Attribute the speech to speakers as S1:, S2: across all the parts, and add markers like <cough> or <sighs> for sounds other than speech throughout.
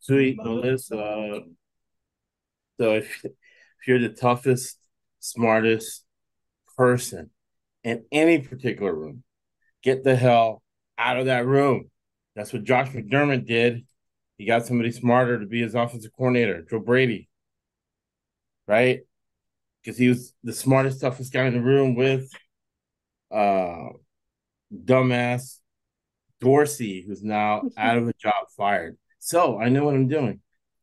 S1: Sweet Melissa. So if, if you're the toughest, smartest person in any particular room, get the hell out of that room. That's what Josh McDermott did. He got somebody smarter to be his offensive coordinator, Joe Brady. Right? Because he was the smartest, toughest guy in the room with uh dumbass Dorsey, who's now <laughs> out of a job, fired. So I know what I'm doing.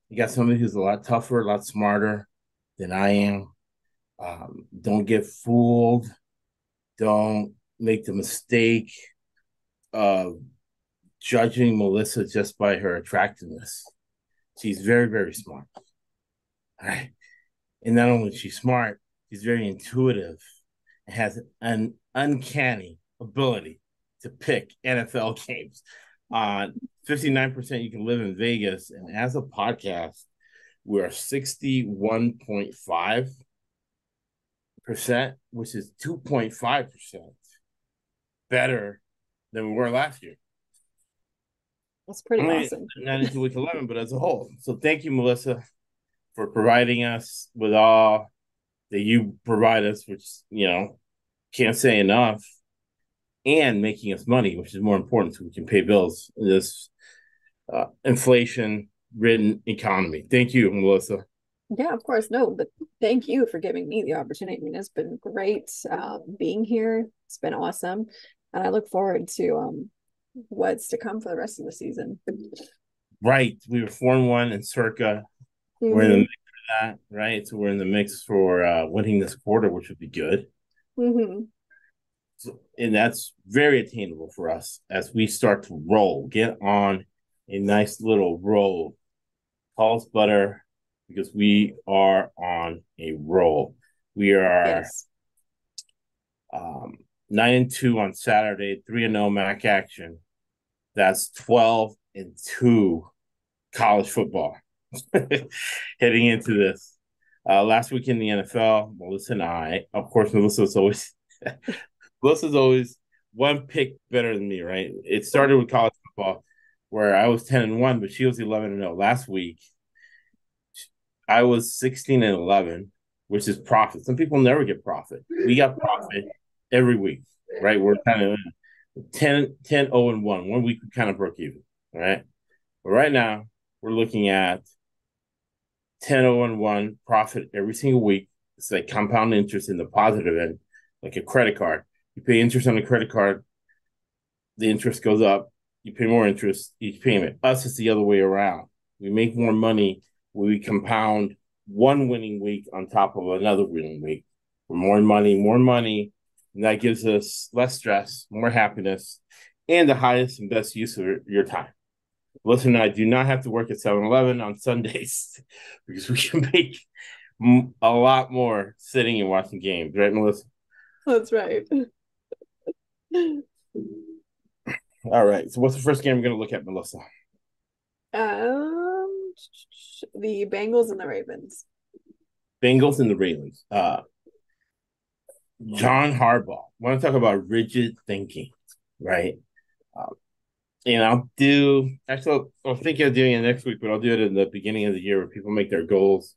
S1: You got somebody who's a lot tougher, a lot smarter than I am. Um, don't get fooled. Don't make the mistake of judging Melissa just by her attractiveness. She's very, very smart. All right. And not only is she smart, she's very intuitive and has an uncanny ability to pick NFL games. Uh, 59% you can live in Vegas. And as a podcast, we're 61.5%, which is 2.5% better than we were last year.
S2: That's pretty Only awesome. <laughs>
S1: Not into week 11, but as a whole. So thank you, Melissa, for providing us with all that you provide us, which, you know, can't say enough and making us money, which is more important so we can pay bills in this uh, inflation ridden economy. Thank you, Melissa.
S2: Yeah, of course. No, but thank you for giving me the opportunity. I mean, it's been great uh, being here. It's been awesome. And I look forward to um, what's to come for the rest of the season.
S1: Right. We were 4 and 1 in circa. Mm-hmm. We're in the mm-hmm. mix for that, right? So we're in the mix for uh, winning this quarter, which would be good. Mm-hmm and that's very attainable for us as we start to roll, get on a nice little roll. Call us butter because we are on a roll. We are yes. um, nine and two on Saturday, three and no MAC action. That's twelve and two college football <laughs> heading into this. Uh, last week in the NFL, Melissa and I, of course, Melissa was always <laughs> Melissa's always one pick better than me, right? It started with college football where I was 10 and 1, but she was 11 and 0. Last week, I was 16 and 11, which is profit. Some people never get profit. We got profit every week, right? We're kind of 10, 10 0 and 1. One week we kind of broke even, right? But right now, we're looking at 10 0 and 1 profit every single week. It's like compound interest in the positive end, like a credit card. You pay interest on a credit card, the interest goes up. You pay more interest each payment. Us, it's the other way around. We make more money when we compound one winning week on top of another winning week. More money, more money, and that gives us less stress, more happiness, and the highest and best use of your time. Listen, I do not have to work at 7 Eleven on Sundays <laughs> because we can make a lot more sitting and watching games, right, Melissa?
S2: That's right.
S1: All right. So, what's the first game we're going to look at, Melissa?
S2: Um, the Bengals and the Ravens.
S1: Bengals and the Ravens. Uh, John Harbaugh. I want to talk about rigid thinking, right? Um, and I'll do actually. I'll, I'll think of doing it next week, but I'll do it in the beginning of the year where people make their goals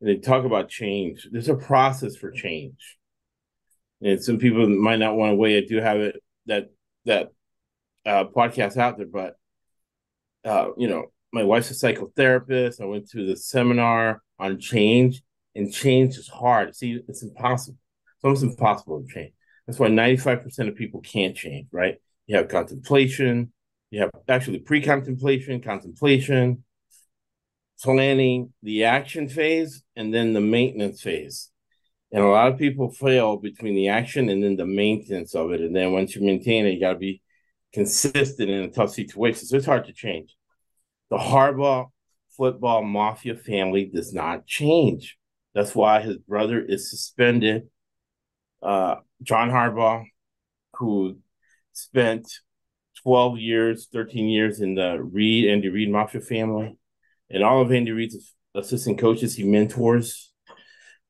S1: and they talk about change. There's a process for change and some people might not want to wait. I do have it that that uh, podcast out there, but uh, you know, my wife's a psychotherapist. I went to the seminar on change, and change is hard. See, it's impossible. It's almost impossible to change. That's why ninety five percent of people can't change. Right? You have contemplation. You have actually pre-contemplation, contemplation, planning, the action phase, and then the maintenance phase. And a lot of people fail between the action and then the maintenance of it. And then once you maintain it, you got to be consistent in a tough situation. So it's hard to change. The Harbaugh football mafia family does not change. That's why his brother is suspended. Uh, John Harbaugh, who spent 12 years, 13 years in the Reid, Andy Reid mafia family, and all of Andy Reid's assistant coaches he mentors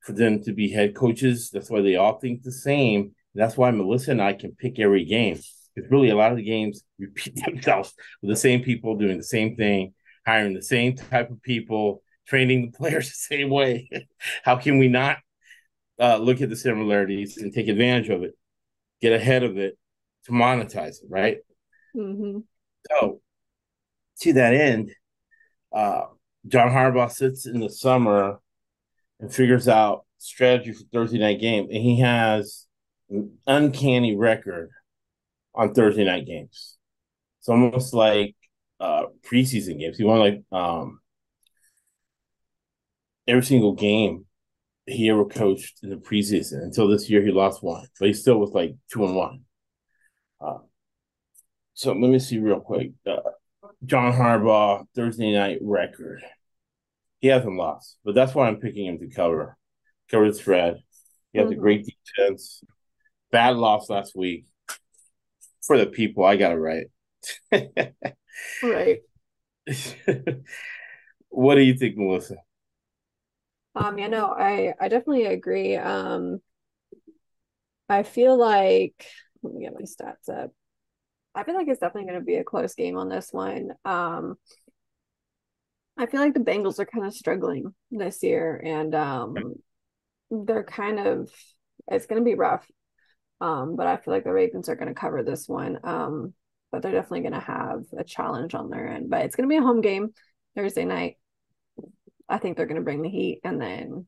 S1: for them to be head coaches. That's why they all think the same. That's why Melissa and I can pick every game. Because really, a lot of the games repeat <laughs> themselves with the same people doing the same thing, hiring the same type of people, training the <laughs> players the same way. <laughs> How can we not uh, look at the similarities and take advantage of it, get ahead of it to monetize it, right? Mm-hmm. So, to that end, uh, John Harbaugh sits in the summer and figures out strategy for Thursday night game, and he has an uncanny record on Thursday night games. It's almost like uh, preseason games. He won like um, every single game he ever coached in the preseason. Until this year, he lost one, but he still was like two and one. Uh, so let me see real quick. Uh, John Harbaugh Thursday night record. He hasn't lost, but that's why I'm picking him to cover. Cover the spread. He has mm-hmm. a great defense. Bad loss last week. For the people, I got it right.
S2: right. <laughs>
S1: what do you think, Melissa?
S2: Um, yeah, no, I I definitely agree. Um, I feel like let me get my stats up. I feel like it's definitely going to be a close game on this one. Um, I feel like the Bengals are kind of struggling this year, and um, they're kind of it's going to be rough. Um, but I feel like the Ravens are going to cover this one. Um, but they're definitely going to have a challenge on their end. But it's going to be a home game Thursday night. I think they're going to bring the heat, and then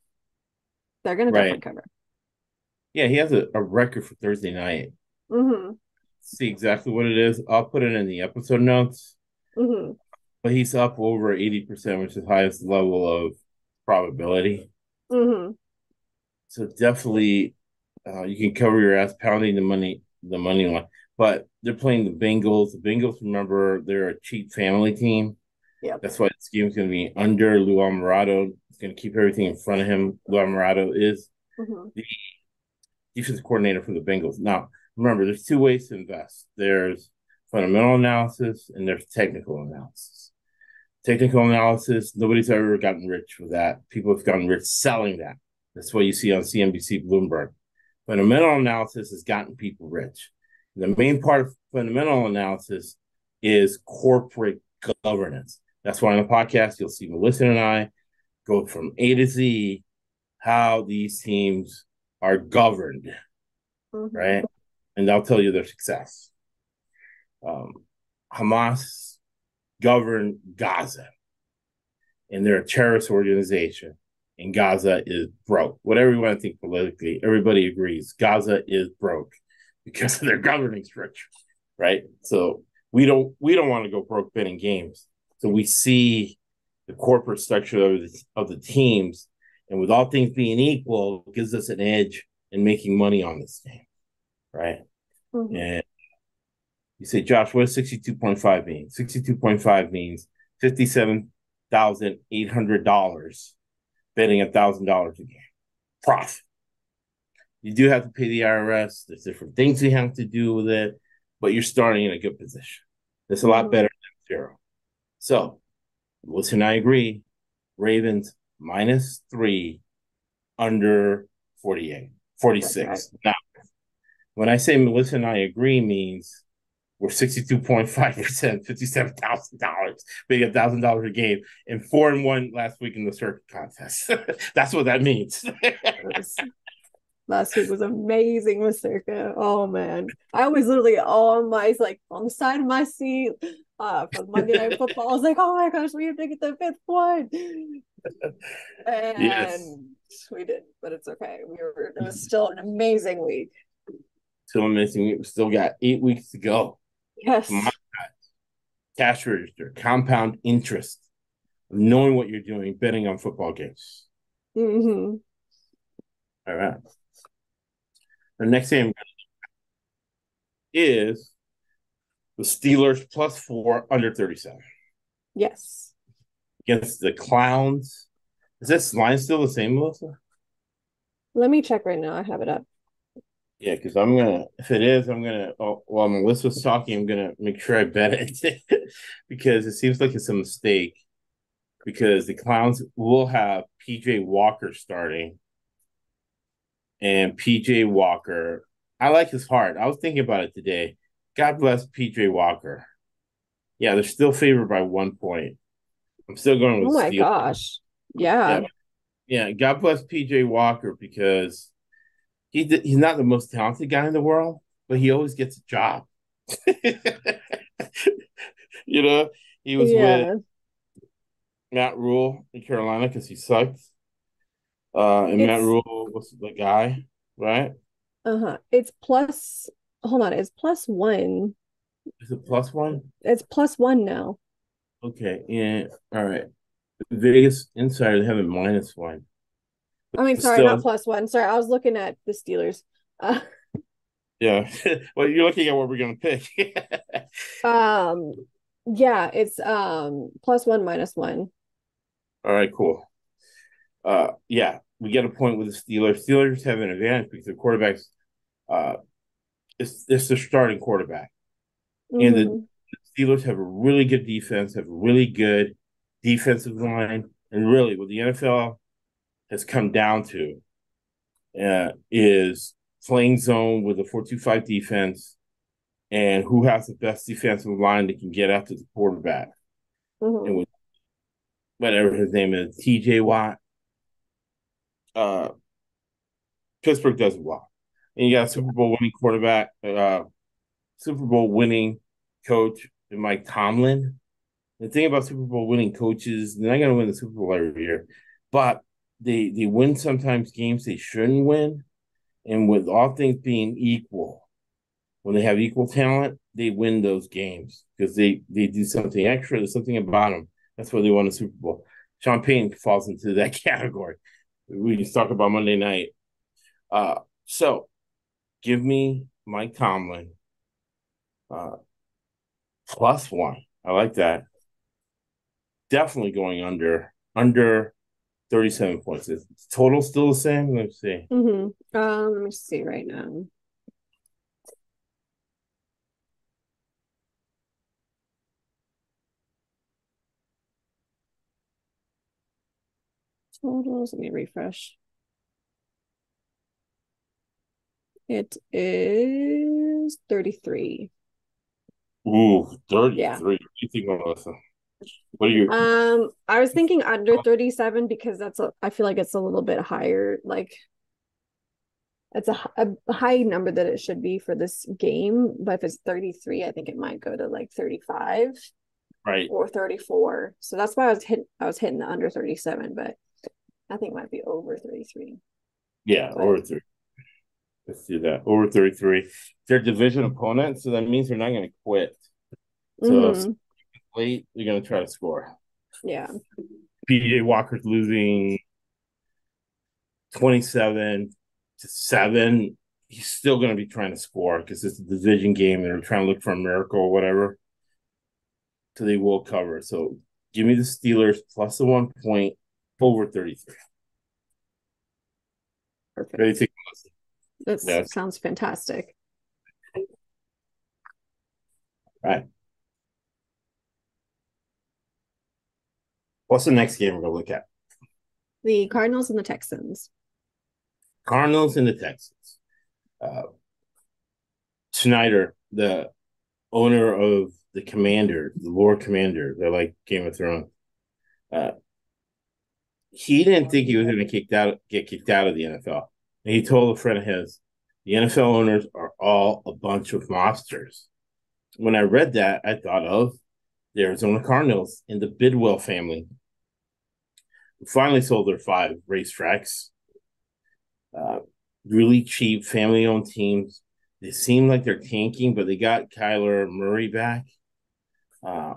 S2: they're going to definitely cover.
S1: Yeah, he has a, a record for Thursday night. Mm-hmm. See exactly what it is. I'll put it in the episode notes. Mm-hmm. But he's up over eighty percent, which is the highest level of probability. Mm-hmm. So definitely, uh, you can cover your ass pounding the money, the money line. But they're playing the Bengals. The Bengals, remember, they're a cheap family team. Yeah, that's why this game is going to be under Lou Anarumo. It's going to keep everything in front of him. Lou Anarumo is mm-hmm. the defensive coordinator for the Bengals. Now, remember, there's two ways to invest. There's fundamental analysis and there's technical analysis. Technical analysis, nobody's ever gotten rich with that. People have gotten rich selling that. That's what you see on CNBC Bloomberg. Fundamental analysis has gotten people rich. The main part of fundamental analysis is corporate governance. That's why on the podcast, you'll see Melissa and I go from A to Z how these teams are governed, mm-hmm. right? And I'll tell you their success. Um, Hamas govern Gaza, and they're a terrorist organization, and Gaza is broke. Whatever you want to think politically, everybody agrees Gaza is broke <laughs> because of their governing structure, right? So we don't we don't want to go broke betting games. So we see the corporate structure of the, of the teams, and with all things being equal, gives us an edge in making money on this game, right? Mm-hmm. And you say, Josh, what does sixty-two point five mean? Sixty-two point five means fifty-seven thousand eight hundred dollars betting a thousand dollars a game profit. You do have to pay the IRS. There's different things you have to do with it, but you're starting in a good position. It's a lot mm-hmm. better than zero. So, Melissa and I agree. Ravens minus three, under 48, 46. Now, when I say Melissa and I agree means we're 62.5%, <laughs> $57,000, a $1,000 a game, and four and one last week in the Circa contest. <laughs> That's what that means. <laughs>
S2: last week was amazing with Circa. Oh man. I was literally on my like on the side of my seat uh for Monday night football. I was like, oh my gosh, we have to get the fifth one. And yes. we did, but it's okay. We were it was still an amazing week.
S1: Still amazing. We still got eight weeks to go.
S2: Yes.
S1: Cash register, compound interest, knowing what you're doing, betting on football games. Mm-hmm. All right. The next game is the Steelers plus four under 37.
S2: Yes.
S1: Against the Clowns. Is this line still the same, Melissa?
S2: Let me check right now. I have it up.
S1: Yeah, because I'm gonna. If it is, I'm gonna. Oh, while Melissa's talking, I'm gonna make sure I bet it <laughs> because it seems like it's a mistake. Because the Clowns will have PJ Walker starting, and PJ Walker. I like his heart. I was thinking about it today. God bless PJ Walker. Yeah, they're still favored by one point. I'm still going with.
S2: Oh my Steelers. gosh! Yeah.
S1: yeah. yeah, God bless PJ Walker because he he's not the most talented guy in the world, but he always gets a job. <laughs> you know, he was yeah. with Matt Rhule in Carolina because he sucked. Uh, and it's, Matt Rhule was the guy, right?
S2: Uh huh. It's plus. Hold on. It's plus one.
S1: Is it plus one?
S2: It's plus one now.
S1: Okay. Yeah. All right. Vegas Insider have it minus one.
S2: I mean, sorry, Still, not plus one. Sorry, I was looking at the Steelers. Uh,
S1: yeah. <laughs> well, you're looking at what we're gonna pick. <laughs>
S2: um. Yeah, it's um plus one minus one.
S1: All right. Cool. Uh. Yeah, we get a point with the Steelers. Steelers have an advantage because the quarterbacks. Uh, it's it's the starting quarterback, mm-hmm. and the mm-hmm. Steelers have a really good defense, have a really good defensive line, and really with the NFL has come down to uh, is playing zone with a four-two-five defense, and who has the best defensive line that can get after the quarterback, mm-hmm. and with whatever his name is, T.J. Watt. Uh, Pittsburgh does it well, and you got a Super Bowl winning quarterback, uh, Super Bowl winning coach, Mike Tomlin the thing about Super Bowl winning coaches, they're not going to win the Super Bowl every year, but they they win sometimes games they shouldn't win. And with all things being equal, when they have equal talent, they win those games because they they do something extra. There's something about them. That's why they won the Super Bowl. Sean Payton falls into <laughs> that category. We just talk about Monday night. Uh, so give me Mike Tomlin uh, plus one. I like that definitely going under under 37 points. Is total still the same? Let me see.
S2: Mm-hmm. Um, let me see right now. Totals. Let me refresh. It is 33.
S1: Ooh, 33. Yeah. What do you think, Melissa? What are you?
S2: Um, I was thinking under 37 because that's a, I feel like it's a little bit higher. Like, it's a, a high number that it should be for this game. But if it's 33, I think it might go to like 35,
S1: right,
S2: or 34. So that's why I was hitting. I was hitting the under 37, but I think it might be over 33.
S1: Yeah, but, over three. Let's do that. Over 33. They're division opponents, so that means they're not going to quit. So mm-hmm late, you're going to try to score.
S2: Yeah.
S1: PJ Walker's losing 27 to 7. He's still going to be trying to score because it's a division game and they're trying to look for a miracle or whatever. So they will cover. So give me the Steelers plus the one point over 33.
S2: Perfect. That yes. sounds fantastic.
S1: All right. What's the next game we're gonna look at?
S2: The Cardinals and the Texans.
S1: Cardinals and the Texans. Uh, Snyder, the owner of the Commander, the Lord Commander, they're like Game of Thrones. Uh, he didn't think he was going to kicked out, get kicked out of the NFL. And he told a friend of his, the NFL owners are all a bunch of monsters. When I read that, I thought of the Arizona Cardinals and the Bidwell family finally sold their five racetracks. Uh, really cheap, family owned teams. They seem like they're tanking, but they got Kyler Murray back. Uh,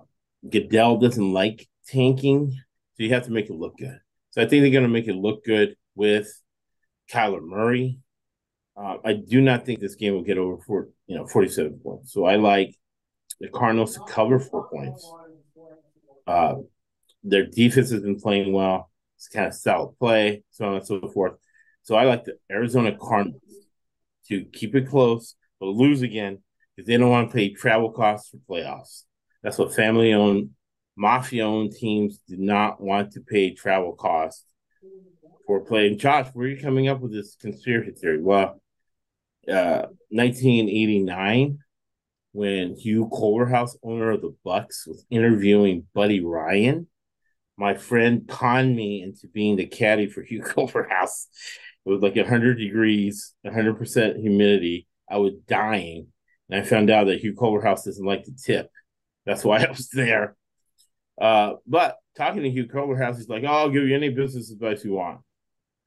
S1: Goodell doesn't like tanking, so you have to make it look good. So I think they're going to make it look good with Kyler Murray. Uh, I do not think this game will get over for you know forty seven points. So I like the Cardinals to cover four points. Uh, their defense has been playing well kind of style play, so on and so forth. So I like the Arizona Cardinals to keep it close, but lose again because they don't want to pay travel costs for playoffs. That's what family owned, mafia owned teams do not want to pay travel costs for playing. Josh, where are you coming up with this conspiracy theory? Well, uh, 1989, when Hugh Culverhouse, owner of the Bucs, was interviewing Buddy Ryan my friend conned me into being the caddy for <laughs> Hugh Culverhouse. It was like 100 degrees, 100% humidity. I was dying. And I found out that Hugh Culverhouse doesn't like to tip. That's why I was there. Uh, but talking to Hugh Culverhouse, he's like, oh, I'll give you any business advice you want.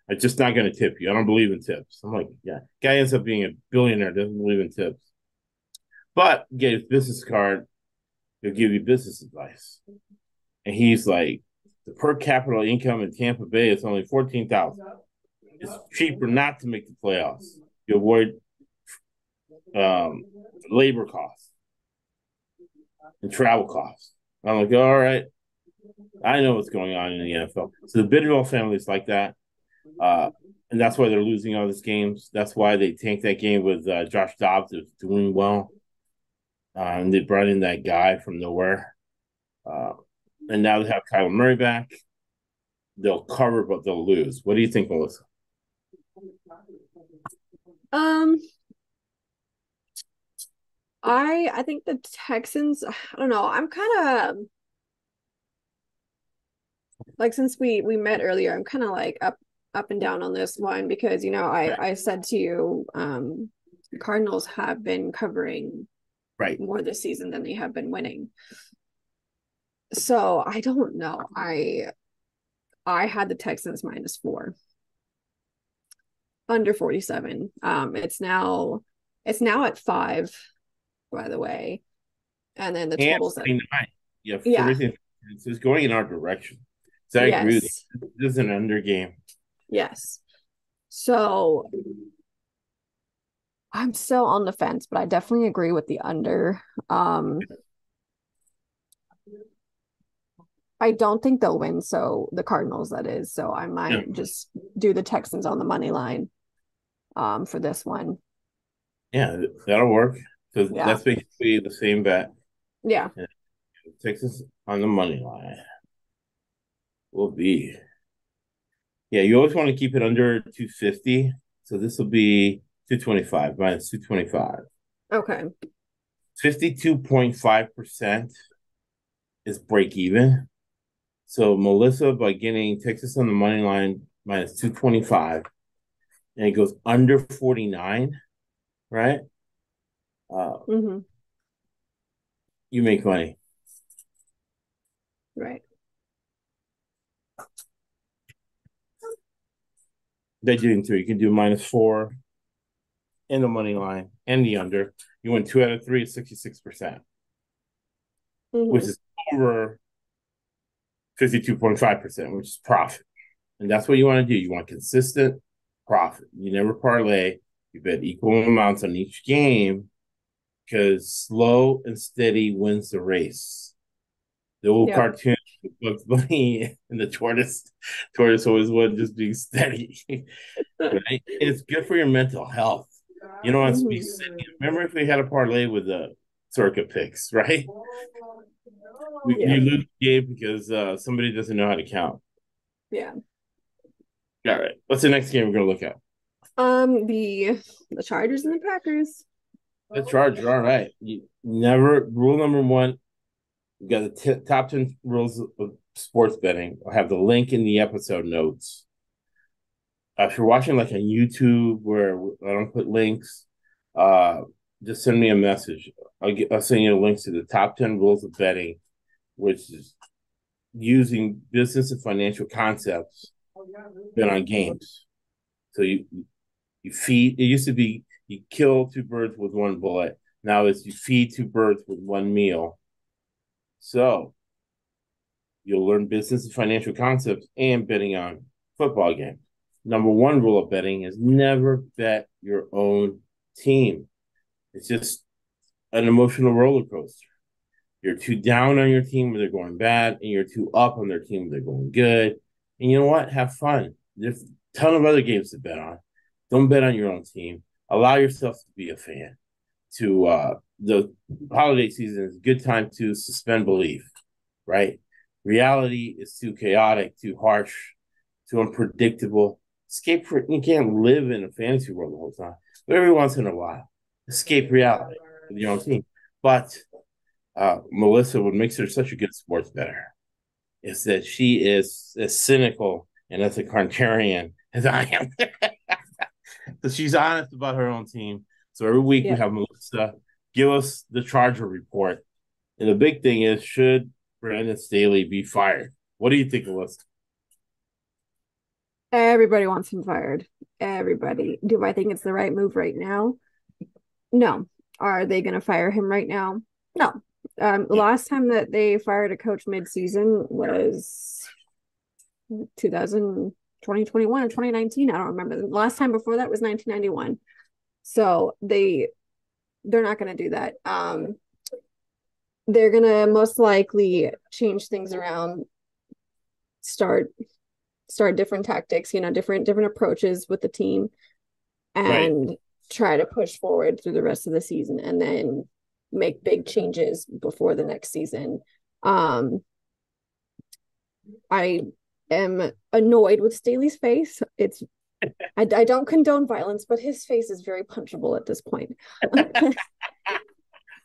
S1: I'm just not going to tip you. I don't believe in tips. I'm like, yeah. Guy ends up being a billionaire, doesn't believe in tips. But get his business card, he'll give you business advice. And he's like, the per capita income in Tampa Bay is only fourteen thousand. It's cheaper not to make the playoffs. You avoid um, labor costs and travel costs. I'm like, all right, I know what's going on in the NFL. So the Bidwell family is like that, uh, and that's why they're losing all these games. That's why they tanked that game with uh, Josh Dobbs, who's doing well, uh, and they brought in that guy from nowhere. Uh, and now they have Kyler Murray back. They'll cover, but they'll lose. What do you think, Melissa?
S2: Um, I I think the Texans. I don't know. I'm kind of like since we we met earlier. I'm kind of like up up and down on this one because you know I I said to you, um, Cardinals have been covering
S1: right
S2: more this season than they have been winning so I don't know. I I had the Texans minus four. Under 47. Um, it's now it's now at five, by the way. And then the totals at
S1: yeah, yeah. It's going in our direction. So I yes. agree. This is an under game.
S2: Yes. So I'm still on the fence, but I definitely agree with the under. Um I don't think they'll win. So the Cardinals, that is. So I might yeah. just do the Texans on the money line um, for this one.
S1: Yeah, that'll work. So yeah. that's basically the same bet.
S2: Yeah.
S1: yeah. Texas on the money line will be. Yeah, you always want to keep it under 250. So this will be 225 minus 225.
S2: Okay.
S1: 52.5% is break even. So Melissa by getting Texas on the money line minus 225 and it goes under 49, right? Uh, mm-hmm. You make money.
S2: Right.
S1: They're doing three. You can do minus four in the money line and the under. You win two out of three, 66%, percent mm-hmm. which is over 52.5%, which is profit. And that's what you want to do. You want consistent profit. You never parlay. You bet equal amounts on each game because slow and steady wins the race. The old yeah. cartoon Bugs Bunny <laughs> and the tortoise. Tortoise always won just being steady. <laughs> right? It's good for your mental health. You don't want to be mm-hmm. sitting. Remember if we had a parlay with the Circa picks, right? We, yeah. You lose the game because uh, somebody doesn't know how to count.
S2: Yeah.
S1: All right. What's the next game we're gonna look at?
S2: Um, the the Chargers and the Packers.
S1: The Chargers. All right. You never rule number one. You got the t- top ten rules of sports betting. I'll have the link in the episode notes. Uh, if you're watching like on YouTube where I don't put links, uh, just send me a message. I'll, get, I'll send you links to the top 10 rules of betting which is using business and financial concepts been on games. So you you feed it used to be you kill two birds with one bullet. Now it's you feed two birds with one meal. So you'll learn business and financial concepts and betting on football games. Number one rule of betting is never bet your own team. It's just an emotional roller coaster. You're too down on your team when they're going bad, and you're too up on their team when they're going good. And you know what? Have fun. There's a ton of other games to bet on. Don't bet on your own team. Allow yourself to be a fan. To uh, the holiday season is a good time to suspend belief, right? Reality is too chaotic, too harsh, too unpredictable. Escape for you can't live in a fantasy world the whole time. But every once in a while, escape reality with your own team. But uh, Melissa, what makes her such a good sports bettor is that she is as cynical and as a contrarian as I am. <laughs> so she's honest about her own team. So every week yeah. we have Melissa give us the Charger report. And the big thing is, should Brandon Staley be fired? What do you think, Melissa?
S2: Everybody wants him fired. Everybody. Do I think it's the right move right now? No. Are they going to fire him right now? No. Um, the last time that they fired a coach mid-season was 2000, 2021 or 2019. I don't remember. The last time before that was 1991. So they they're not going to do that. Um, they're going to most likely change things around, start start different tactics, you know, different different approaches with the team, and right. try to push forward through the rest of the season, and then make big changes before the next season. Um, I am annoyed with Staley's face. It's I, I don't condone violence, but his face is very punchable at this point. <laughs>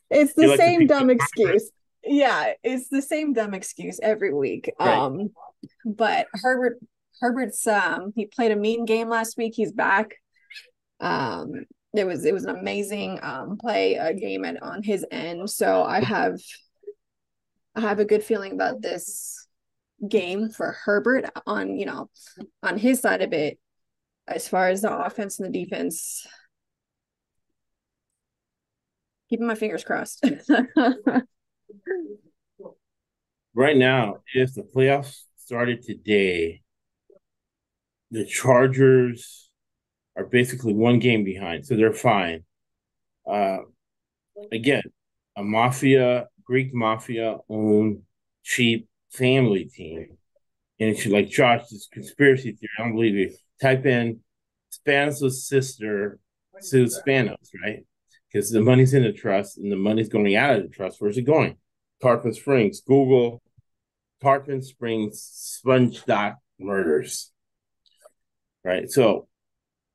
S2: it's the same dumb excuse. Yeah, it's the same dumb excuse every week. Right. Um, but Herbert Herbert's um he played a mean game last week. He's back. Um, it was it was an amazing um play a game at, on his end. So I have I have a good feeling about this game for Herbert on you know on his side of it as far as the offense and the defense, keeping my fingers crossed. <laughs>
S1: right now, if the playoffs started today, the Chargers are basically one game behind, so they're fine. Uh, again, a mafia, Greek mafia owned cheap family team. And it's like Josh, this conspiracy theory, I don't believe you. type in Spanos' sister Sue Spanos, right? Because the money's in the trust and the money's going out of the trust. Where's it going? Tarpon Springs. Google Tarpon Springs sponge stock murders. Right. So,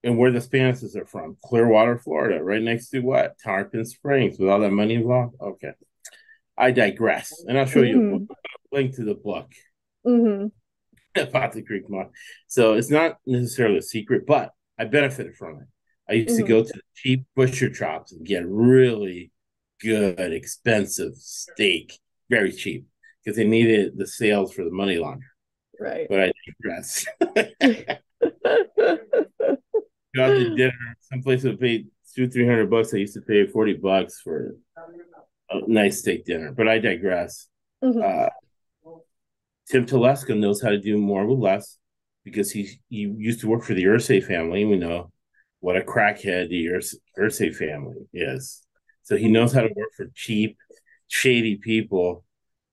S1: and where the Spanoses are from, Clearwater, Florida, right next to what? Tarpon Springs, with all that money involved. Okay. I digress. And I'll show mm-hmm. you a link to the book. Mm-hmm. <laughs> about the Greek moth. So it's not necessarily a secret, but I benefited from it. I used mm-hmm. to go to cheap butcher shops and get really good, expensive steak, very cheap, because they needed the sales for the money launderer.
S2: Right.
S1: But I digress. <laughs> <laughs> Got the dinner. Some place would pay two, three hundred bucks. I used to pay forty bucks for a nice steak dinner. But I digress. Mm-hmm. Uh, Tim Telesco knows how to do more with less because he he used to work for the Irsay family. We know what a crackhead the Irsay family is. So he knows how to work for cheap, shady people.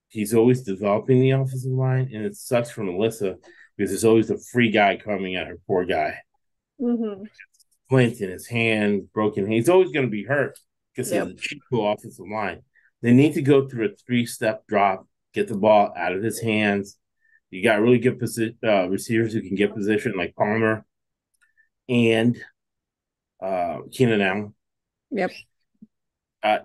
S1: He's always developing the offensive line, and it sucks for Melissa because there's always a free guy coming at her poor guy. Mm-hmm. Splint in his hand, broken. He's always going to be hurt because yep. of the cheap offensive line. They need to go through a three step drop get the ball out of his hands. You got really good posi- uh, receivers who can get position, like Palmer and uh, Keenan Allen.
S2: Yep.
S1: Uh,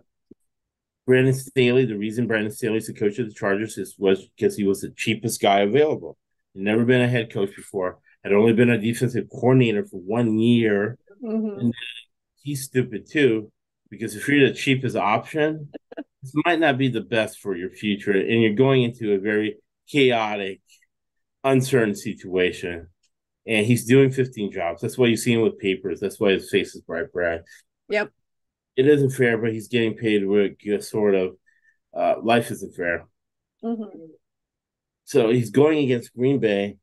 S1: Brandon Staley, the reason Brandon Staley's the coach of the Chargers is was because he was the cheapest guy available. He'd never been a head coach before, had only been a defensive coordinator for one year. Mm-hmm. And he's stupid too, because if you're the cheapest option, <laughs> this might not be the best for your future, and you're going into a very chaotic, uncertain situation. And he's doing 15 jobs. That's why you see him with papers. That's why his face is bright red.
S2: Yep.
S1: It isn't fair, but he's getting paid with sort of uh, life isn't fair. Mm-hmm. So he's going against Green Bay,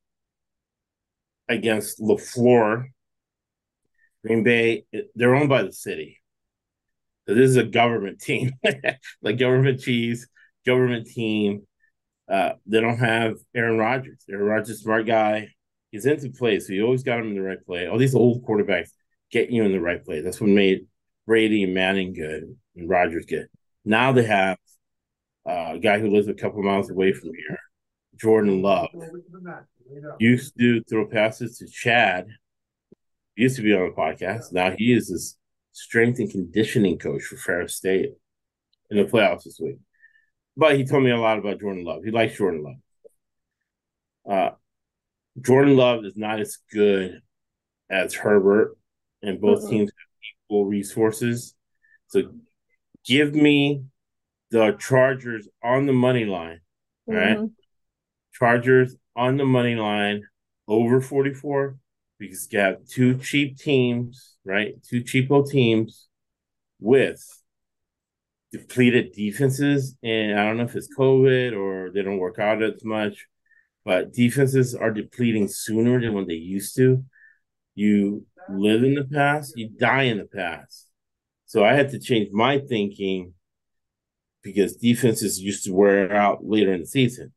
S1: against LaFleur. Green Bay, they're owned by the city. So This is a government team, <laughs> like government cheese, government team. Uh, they don't have Aaron Rodgers. Aaron Rodgers, smart guy. He's into play, so you always got him in the right play. All these old quarterbacks get you in the right play. That's what made Brady and Manning good and Rodgers good. Now they have uh, a guy who lives a couple miles away from here, Jordan Love. Used to throw passes to Chad. Used to be on the podcast. Now he is this strength and conditioning coach for Ferris State in the playoffs this week. But he told me a lot about Jordan Love. He likes Jordan Love. Uh, Jordan Love is not as good as Herbert, and both mm-hmm. teams have equal resources. So give me the Chargers on the money line, right? Mm-hmm. Chargers on the money line over 44 because you have two cheap teams, right? Two cheapo teams with depleted defenses. And I don't know if it's COVID or they don't work out as much, but defenses are depleting sooner than when they used to. You live in the past, you die in the past. So I had to change my thinking because defenses used to wear out later in the season.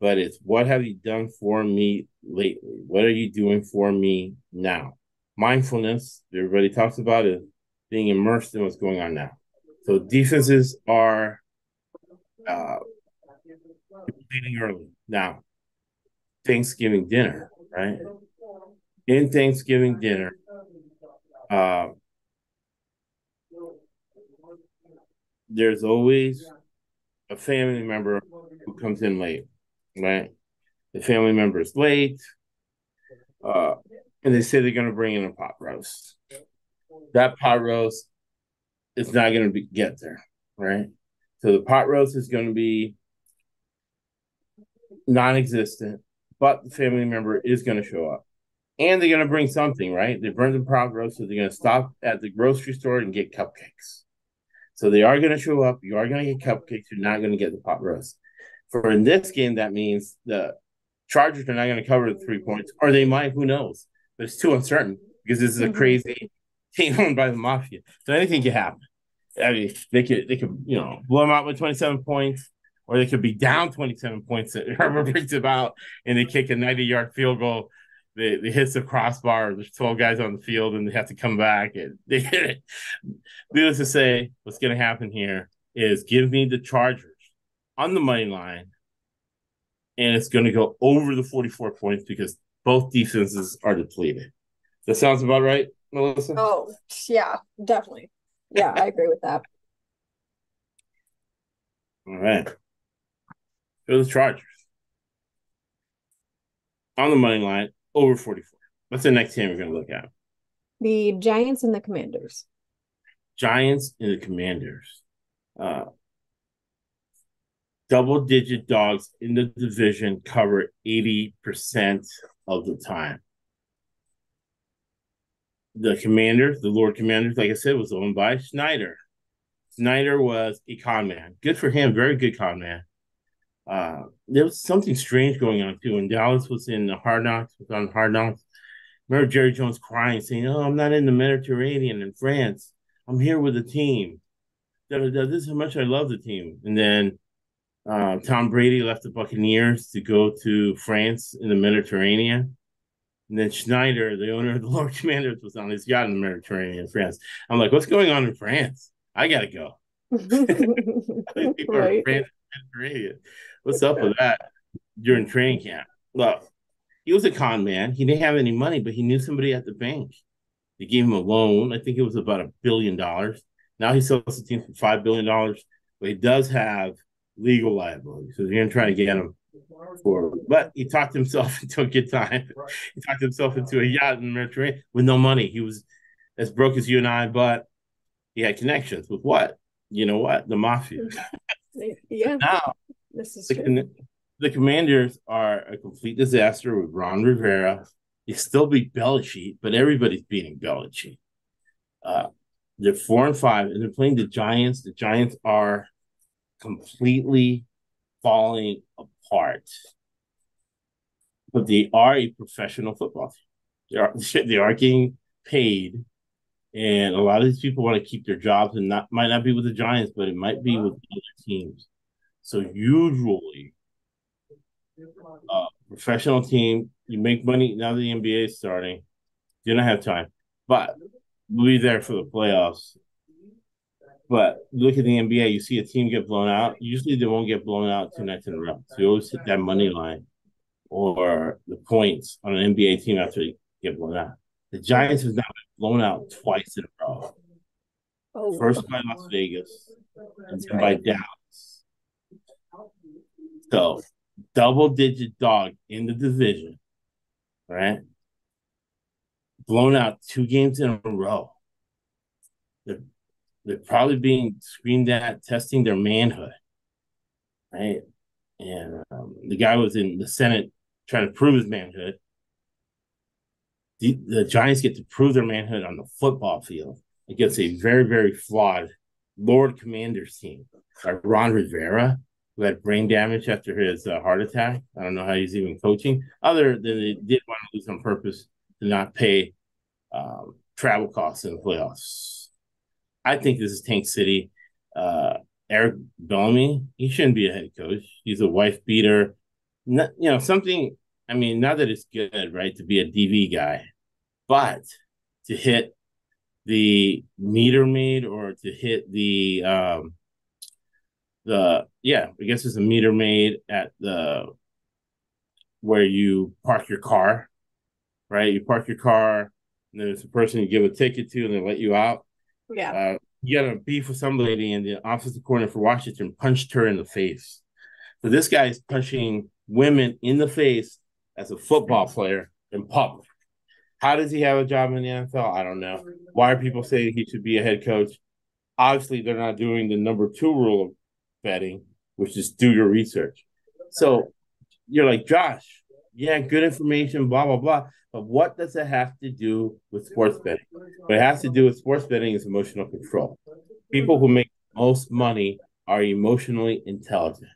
S1: But it's what have you done for me lately? What are you doing for me now? Mindfulness, everybody talks about it, being immersed in what's going on now. So defenses are uh, depleting early. Now, Thanksgiving dinner, right? In Thanksgiving dinner, uh, there's always a family member who comes in late, right? The family member is late, uh, and they say they're going to bring in a pot roast. That pot roast is not going to get there, right? So the pot roast is going to be non-existent, but the family member is going to show up, and they're going to bring something, right? They burned the pot roast, so they're going to stop at the grocery store and get cupcakes. So they are going to show up. You are going to get cupcakes. You're not going to get the pot roast. For in this game, that means the Chargers are not going to cover the three points, or they might. Who knows? But it's too uncertain because this is a mm-hmm. crazy team <laughs> owned by the mafia. So anything can happen. I mean, they could they could you know blow them out with 27 points, or they could be down 27 points. That <laughs> Herbert brings about and they kick a 90 yard field goal they, they hits the crossbar. There's 12 guys on the field and they have to come back and <laughs> they hit it. Needless to say, what's going to happen here is give me the Chargers on the money line, and it's going to go over the 44 points because both defenses are depleted. That sounds about right, Melissa?
S2: Oh, yeah, definitely. Yeah, I agree with that.
S1: All right. Go the Chargers. On the money line, over 44. What's the next team we're going to look at?
S2: The Giants and the Commanders.
S1: Giants and the Commanders. Uh, double digit dogs in the division cover 80% of the time. The commander, the Lord Commanders, like I said, was owned by Schneider. Snyder was a con man. Good for him, very good con man uh, there was something strange going on too. When Dallas was in the Hard Knocks, was on Hard Knocks. Remember Jerry Jones crying, saying, "Oh, I'm not in the Mediterranean in France. I'm here with the team. This is how much I love the team." And then uh, Tom Brady left the Buccaneers to go to France in the Mediterranean. And then Snyder, the owner of the <laughs> Lord Commanders, was on his yacht in the Mediterranean, France. I'm like, what's going on in France? I gotta go. <laughs> <laughs> right. France, Mediterranean. What's up with that during training camp? Well, he was a con man. He didn't have any money, but he knew somebody at the bank. They gave him a loan. I think it was about a billion dollars. Now he sells the team for five billion dollars, but he does have legal liability. So you're gonna try to get him for but he talked himself <laughs> into a good time. He talked himself into a yacht in the Mediterranean with no money. He was as broke as you and I, but he had connections with what? You know what? The mafia. <laughs>
S2: Yeah.
S1: now this is the, the Commanders are a complete disaster with Ron Rivera. You still beat Belichick, but everybody's beating Belichick. Uh, they're four and five, and they're playing the Giants. The Giants are completely falling apart, but they are a professional football team. They are <laughs> they are getting paid, and a lot of these people want to keep their jobs and not might not be with the Giants, but it might be with other teams. So usually, uh, professional team, you make money now. that The NBA is starting. You don't have time, but we'll be there for the playoffs. But look at the NBA. You see a team get blown out. Usually, they won't get blown out two nights in a row. So you always hit that money line or the points on an NBA team after they get blown out. The Giants have now been blown out twice in a row. Oh. First by Las Vegas, and then by Dallas. So double digit dog in the division, right? Blown out two games in a row. They're, they're probably being screamed at, testing their manhood, right? And um, the guy was in the Senate trying to prove his manhood. The, the Giants get to prove their manhood on the football field against a very, very flawed Lord Commanders team like Ron Rivera, who had brain damage after his uh, heart attack. I don't know how he's even coaching, other than they did want to lose on purpose to not pay um, travel costs in the playoffs. I think this is Tank City. Uh, Eric Bieniemy, he shouldn't be a head coach. He's a wife beater. Not, you know, something, I mean, not that it's good, right, to be a DV guy, but to hit the meter maid or to hit the um the yeah, I guess it's a meter maid at the where you park your car, right? You park your car, and there's a person you give a ticket to, and they let you out.
S2: Yeah.
S1: Uh, you got a beef with some lady, and the offensive corner for Washington punched her in the face. So this guy is punching women in the face as a football player in public. How does he have a job in the NFL? I don't know. Why are people saying he should be a head coach? Obviously, they're not doing the number two rule of betting, which is do your research. So you're like, Josh, yeah, good information, blah, blah, blah. But what does it have to do with sports betting? What it has to do with sports betting is emotional control. People who make most money are emotionally intelligent.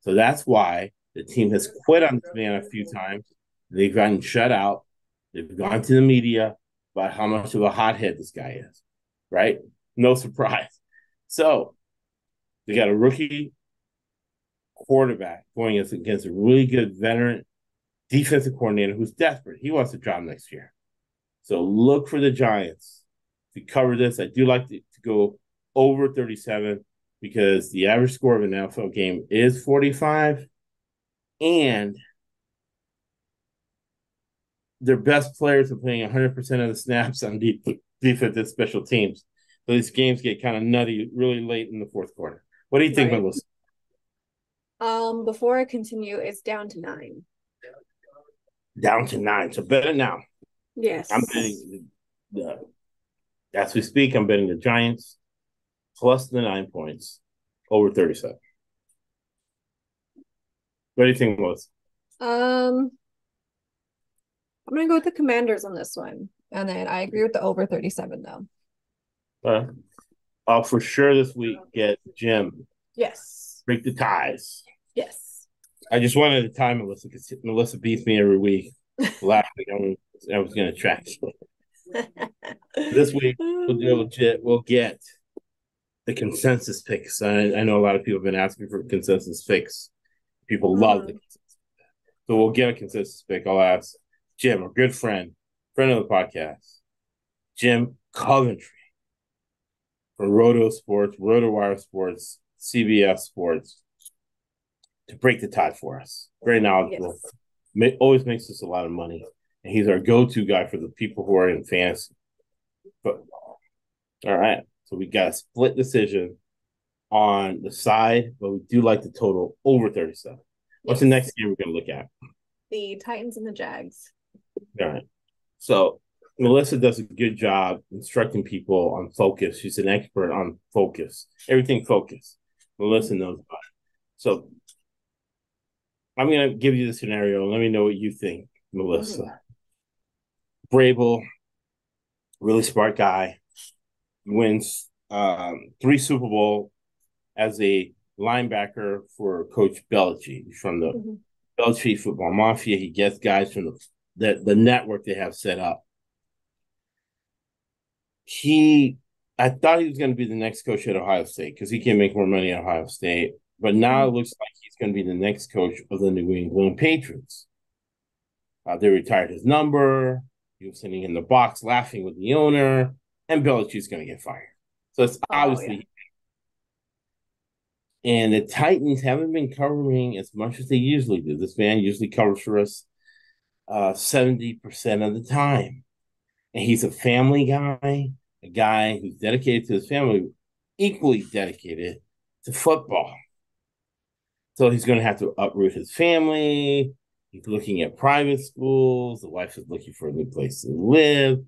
S1: So that's why the team has quit on this man a few times. They've gotten shut out. They've gone to the media about how much of a hothead this guy is, right? No <laughs> surprise. So they got a rookie quarterback going against a really good veteran defensive coordinator who's desperate. He wants a job next year. So look for the Giants to cover this. I do like to, to go over 37 because the average score of an NFL game is 45. And their best players are playing 100% of the snaps <laughs> on deep, defensive special teams. So these games get kind of nutty really late in the fourth quarter. What do you think, right. Melissa?
S2: Um, before I continue, it's down to nine.
S1: Down to nine. So better now.
S2: Yes.
S1: I'm betting the as we speak, I'm betting the Giants plus the nine points over 37. What do you think, Melissa?
S2: Um I'm gonna go with the commanders on this one. And then I agree with the over 37 though.
S1: Uh, I'll for sure this week get Jim.
S2: Yes.
S1: Break the ties.
S2: Yes.
S1: I just wanted to tie Melissa because Melissa beats me every week. <laughs> Last week I was, I was going to track. this week we'll do legit. We'll get the consensus picks. I, I know a lot of people have been asking for consensus picks. People mm-hmm. love the consensus. So we'll get a consensus pick. I'll ask Jim, a good friend, friend of the podcast, Jim Coventry from Roto Sports, RotoWire Sports, CBS Sports to break the tie for us. Very knowledgeable. Yes. always makes us a lot of money. And he's our go-to guy for the people who are in fantasy football. All right. So we got a split decision on the side, but we do like the total over 37. What's the next game we're going to look at?
S2: The Titans and the Jags.
S1: All right. So Melissa does a good job instructing people on focus. She's an expert on focus, everything focus. Melissa mm-hmm. knows about it. So I'm going to give you the scenario. Let me know what you think, Melissa. Mm-hmm. Vrabel, really smart guy, wins um, three Super Bowl as a linebacker for Coach Belichick from the mm-hmm. Belichick Football Mafia. He gets guys from the the, the network they have set up. He, I thought he was going to be the next coach at Ohio State because he can make more money at Ohio State. But now it looks like going to be the next coach of the New England Patriots. Uh, they retired his number. He was sitting in the box laughing with the owner, and Belichick's going to get fired. So it's oh, obviously. Yeah. And the Titans haven't been covering as much as they usually do. This man usually covers for us uh, 70% of the time. And he's a family guy, a guy who's dedicated to his family, equally dedicated to football. So he's going to have to uproot his family. He's looking at private schools. The wife is looking for a new place to live.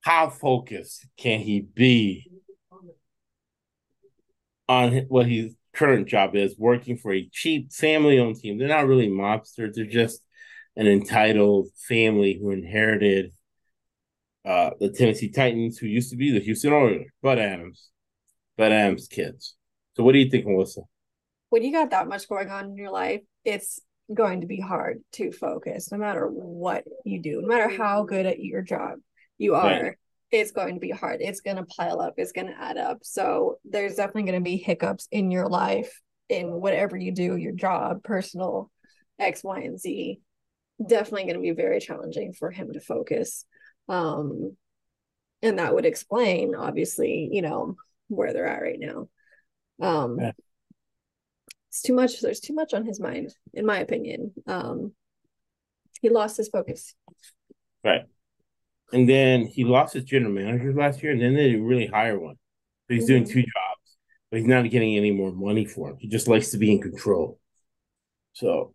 S1: How focused can he be on what his current job is, working for a cheap family owned team? They're not really mobsters, they're just an entitled family who inherited uh, the Tennessee Titans, who used to be the Houston Oilers, Bud Adams, Bud Adams kids. So, what do you think, Melissa?
S2: When you got that much going on in your life, it's going to be hard to focus no matter what you do, no matter how good at your job you are. Right. It's going to be hard. It's going to pile up. It's going to add up. So, there's definitely going to be hiccups in your life, in whatever you do, your job, personal, X, Y, and Z. Definitely going to be very challenging for him to focus. Um, and that would explain, obviously, you know, where they're at right now. Um, yeah. It's too much. There's too much on his mind, in my opinion. Um, he lost his focus.
S1: Right. And then he lost his general manager last year, and then they didn't really hire one. So he's mm-hmm. doing two jobs, but he's not getting any more money for him. He just likes to be in control. So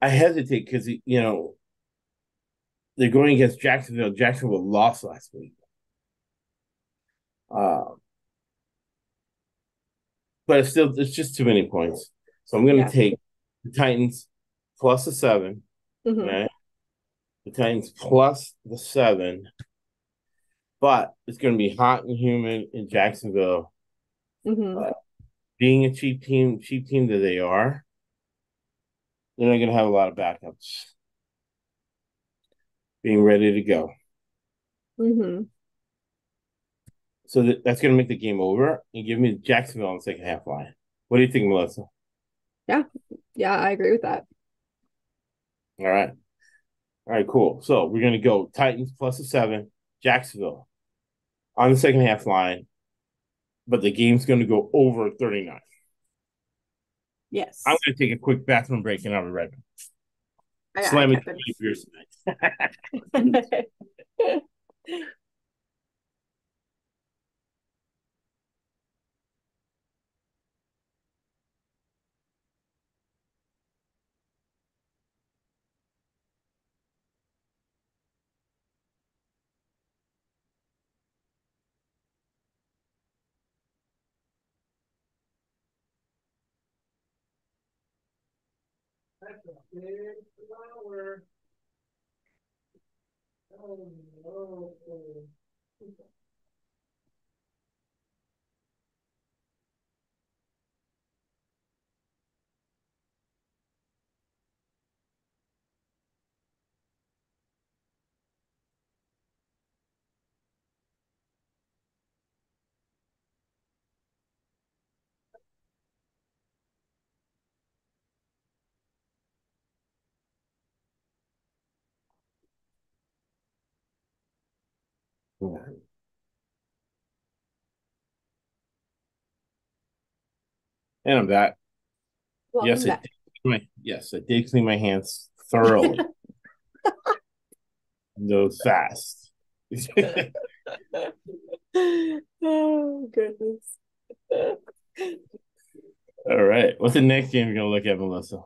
S1: I hesitate because you know they're going against Jacksonville. Jacksonville lost last week. Uh, but it's still it's just too many points. So I'm going to yeah. take the Titans plus the 7 mm-hmm. right? The Titans plus the seven, but it's going to be hot and humid in Jacksonville. Mm-hmm. Uh, being a cheap team, cheap team that they are, they're not going to have a lot of backups being ready to go. Mm-hmm. So that, that's going to make the game over and give me Jacksonville on the second half line. What do you think, Melissa?
S2: Yeah, yeah, I agree with that.
S1: All right, all right, cool. So we're going to go Titans plus a seven, Jacksonville on the second half line, but the game's going to go over thirty nine.
S2: Yes.
S1: I'm going to take a quick bathroom break and I'll be right back. I, Slam it beers tonight. <laughs> <laughs> That's a big flower. Oh no. Mm-hmm. And I'm back. Welcome yes, back. my, yes, I did clean my hands thoroughly. <laughs> Those fast. <laughs> oh goodness. All right. What's the next game you're gonna look at, Melissa?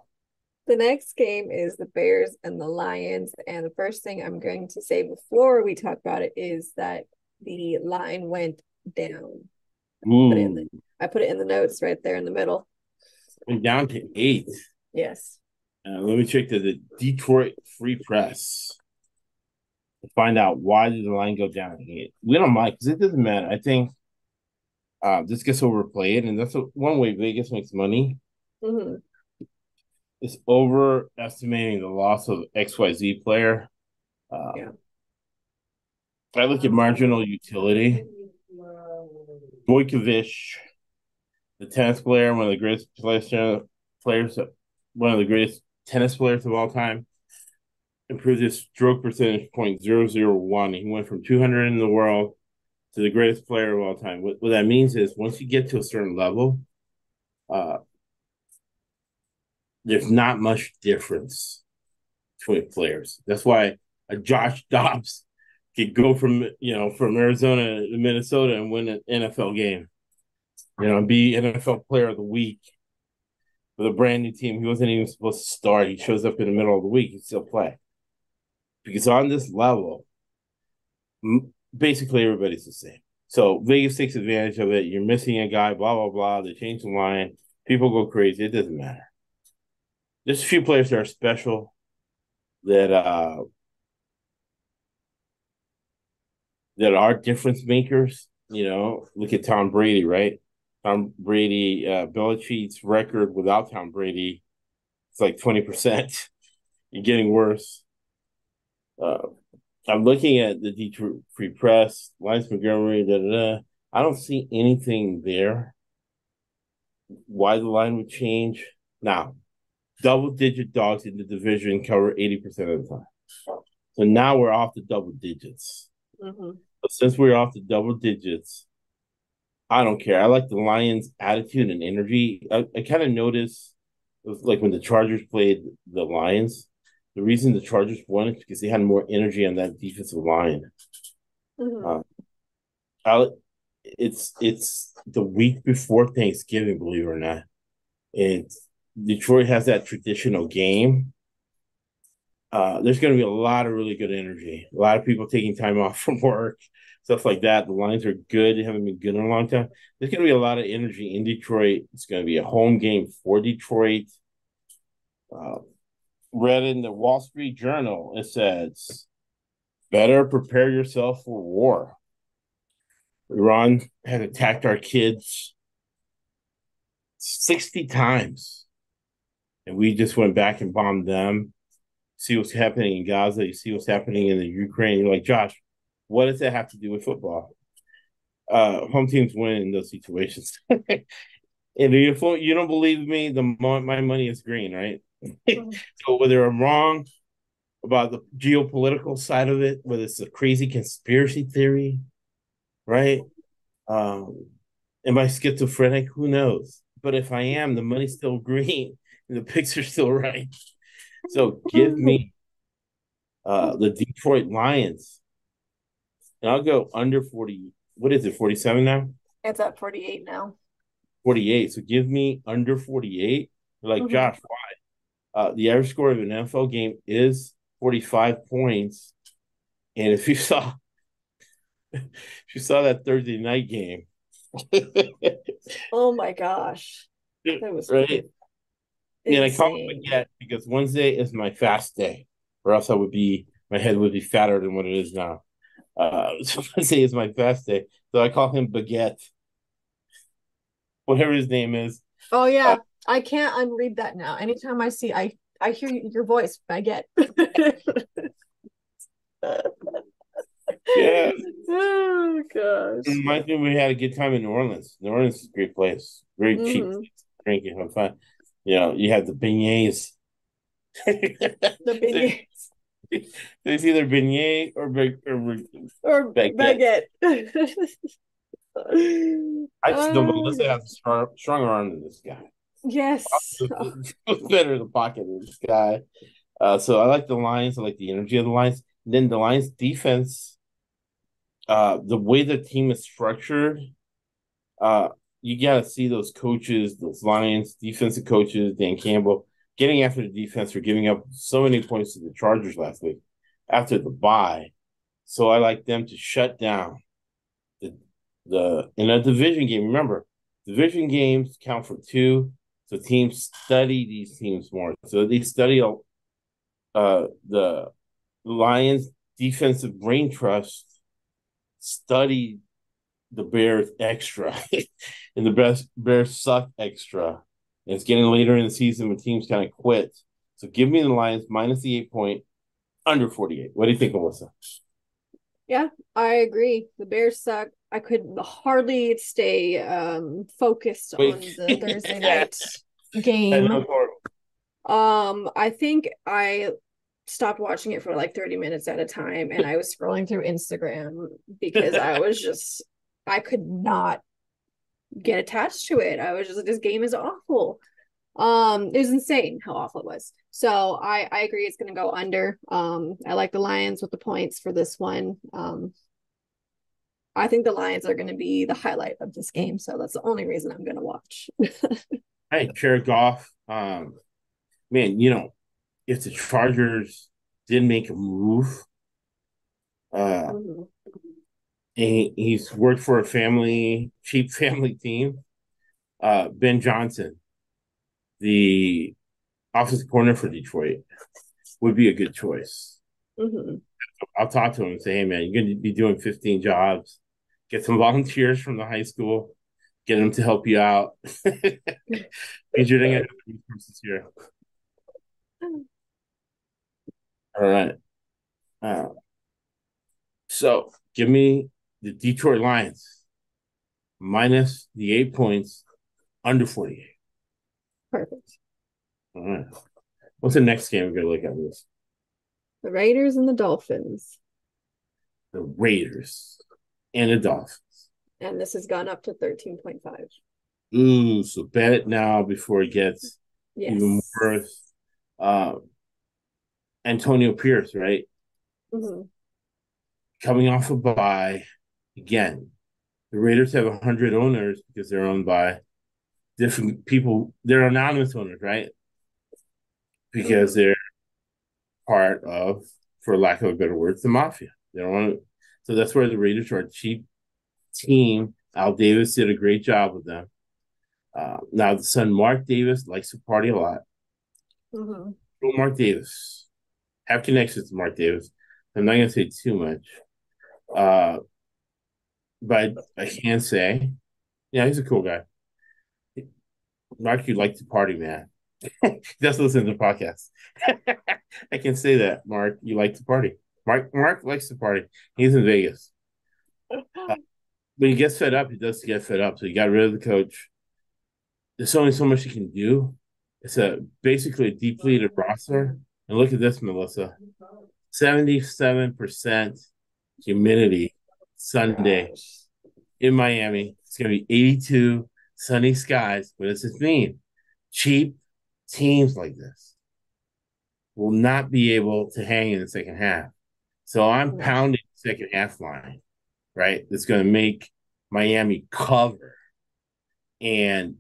S2: The next game is the Bears and the Lions. And the first thing I'm going to say before we talk about it is that the line went down. I put, the, I put, it in the notes right there in the middle.
S1: Went down to eight.
S2: Yes.
S1: Uh, let me check the, the Detroit Free Press to find out why did the line go down eight. We don't mind because it doesn't matter. I think uh, this gets overplayed, and that's a, one way Vegas makes money. Mm-hmm. It's overestimating the loss of XYZ player. Uh, yeah. I look at marginal utility. Djokovic, the tennis player, one of the greatest players, players, one of the greatest tennis players of all time, improved his stroke percentage point zero zero one. He went from 200 in the world to the greatest player of all time. What, what that means is once you get to a certain level, uh, there's not much difference between players. That's why a Josh <laughs> Dobbs could go from you know from Arizona to Minnesota and win an NFL game. You know, be NFL Player of the Week. with a brand new team. He wasn't even supposed to start. He shows up in the middle of the week. He still play because on this level, basically everybody's the same. So Vegas takes advantage of it. You're missing a guy, blah blah blah. They change the line. People go crazy. It doesn't matter. There's a few players that are special that uh that are difference makers. You know, look at Tom Brady, right? Tom Brady, uh, Belichick's record without Tom Brady, it's like twenty percent. <laughs> You're getting worse. Uh, I'm looking at the Detroit Free Press, Lines Montgomery, da da da. I don't see anything there. Why the line would change now? Double digit dogs in the division cover 80% of the time. So now we're off the double digits. Mm-hmm. But since we're off the double digits, I don't care. I like the Lions' attitude and energy. I, I kind of noticed, like when the Chargers played the Lions, the reason the Chargers won is because they had more energy on that defensive line. Mm-hmm. Uh, it's it's the week before Thanksgiving, believe it or not, and Detroit has that traditional game. Uh, there's going to be a lot of really good energy. A lot of people taking time off <laughs> from work, stuff like that. The lines are good; they haven't been good in a long time. There's going to be a lot of energy in Detroit. It's going to be a home game for Detroit. Uh, read in the Wall Street Journal, it says, better prepare yourself for war. Iran had attacked our kids 60 times. And we just went back and bombed them. See what's happening in Gaza. You see what's happening in the Ukraine. You're like, Josh, what does that have to do with football? Uh, home teams win in those situations. <laughs> and if you don't believe me, the my money is green, right? <laughs> so whether I'm wrong about the geopolitical side of it, whether it's a crazy conspiracy theory, right? Um, am I schizophrenic? Who knows? But if I am, the money's still <laughs> green <laughs> the are still right. So give me <laughs> uh, the Detroit Lions. And I'll go under 40. What is it, 47 now?
S2: It's at 48 now.
S1: 48. So give me under 48. Like, mm-hmm. Josh, why? Uh, the average score of an NFL game is 45 points. And if you <laughs> saw if you saw that Thursday night game.
S2: oh my gosh.
S1: That was right. And I call it baguette because Wednesday is my fast day, or else I would be my head would be fatter than what it is now. Uh, <laughs> so Wednesday is my fast day, so I call him baguette, whatever his name is.
S2: Oh yeah, uh, I can't unread that now. Anytime I see, I I hear your voice. Get.
S1: yeah. <laughs> Oh gosh. Reminds me we had a good time in New Orleans. New Orleans is a great place. Very cheap mm-hmm. drinking, have fun. You know, you have the beignets. the beignets. <laughs> There's either beignet or or, or baguette. baguette. I just know Melissa has a strong, stronger arm than this guy.
S2: Yes. <laughs>
S1: better the pocket than this guy. Uh, so I like the Lions. I like the energy of the Lions. And then the Lions defense, uh, the way the team is structured, uh, you got to see those coaches, those Lions defensive coaches, Dan Campbell, getting after the defense for giving up so many points to the Chargers last week after the bye. So I like them to shut down the the in a division game. Remember, division games count for two. So teams study these teams more. So they study uh, the Lions defensive brain trust, study the Bears extra, <laughs> and the best Bears suck extra. And it's getting later in the season when teams kind of quit. So give me the Lions minus the eight point, under 48. What do you think, Melissa?
S2: Yeah, I agree. The Bears suck. I could hardly stay um, focused Wait. on the Thursday <laughs> night game. Um, I think I stopped watching it for like 30 minutes at a time and I was scrolling through Instagram because I was just I could not get attached to it. I was just like this game is awful. Um it was insane how awful it was. So I I agree it's going to go under. Um I like the Lions with the points for this one. Um I think the Lions are going to be the highlight of this game, so that's the only reason I'm going to watch. <laughs>
S1: hey, Jared Goff Um, man, you know, if the Chargers didn't make a move, uh, mm-hmm. And he's worked for a family, cheap <laughs> family team, uh, Ben Johnson, the offensive corner for Detroit, would be a good choice. Mm-hmm. I'll talk to him and say, hey, man, you're going to be doing 15 jobs. Get some <laughs> volunteers from the high school, get them to help you out. <laughs> Because you're going to get resources here. All right. Uh, so give me the Detroit Lions minus the eight points under 48.
S2: Perfect.
S1: All right. What's the next game we're going to look at this?
S2: The Raiders and the Dolphins.
S1: The Raiders and the Dolphins.
S2: And this has gone up to 13.5.
S1: Ooh, so bet it now before it gets yes. even worse. Uh, Antonio Pierce, right? Mm-hmm. Coming off a bye again. The Raiders have 100 owners because they're owned by different people. They're anonymous owners, right? Because mm-hmm. they're part of, for lack of a better word, the mafia. They don't want to, so that's where the Raiders are a cheap team. Al Davis did a great job with them. Uh, now the son Mark Davis likes to party a lot. Mm-hmm. Mark Davis have connections to Mark Davis. I'm not going to say too much, uh, but I can say, yeah, he's a cool guy. Mark, you like to party, man. <laughs> Just listen to the podcast. <laughs> I can say that, Mark. You like to party. Mark Mark likes to party. He's in Vegas. <laughs> Uh, when he gets fed up, he does get fed up. So he got rid of the coach. There's only so much he can do. It's a basically a depleted roster. And look at this, Melissa. 77% humidity Sunday in Miami. It's gonna be 82 sunny skies. What does this mean? Cheap teams like this will not be able to hang in the second half. So I'm pounding the second half line, right? That's going to make Miami cover. And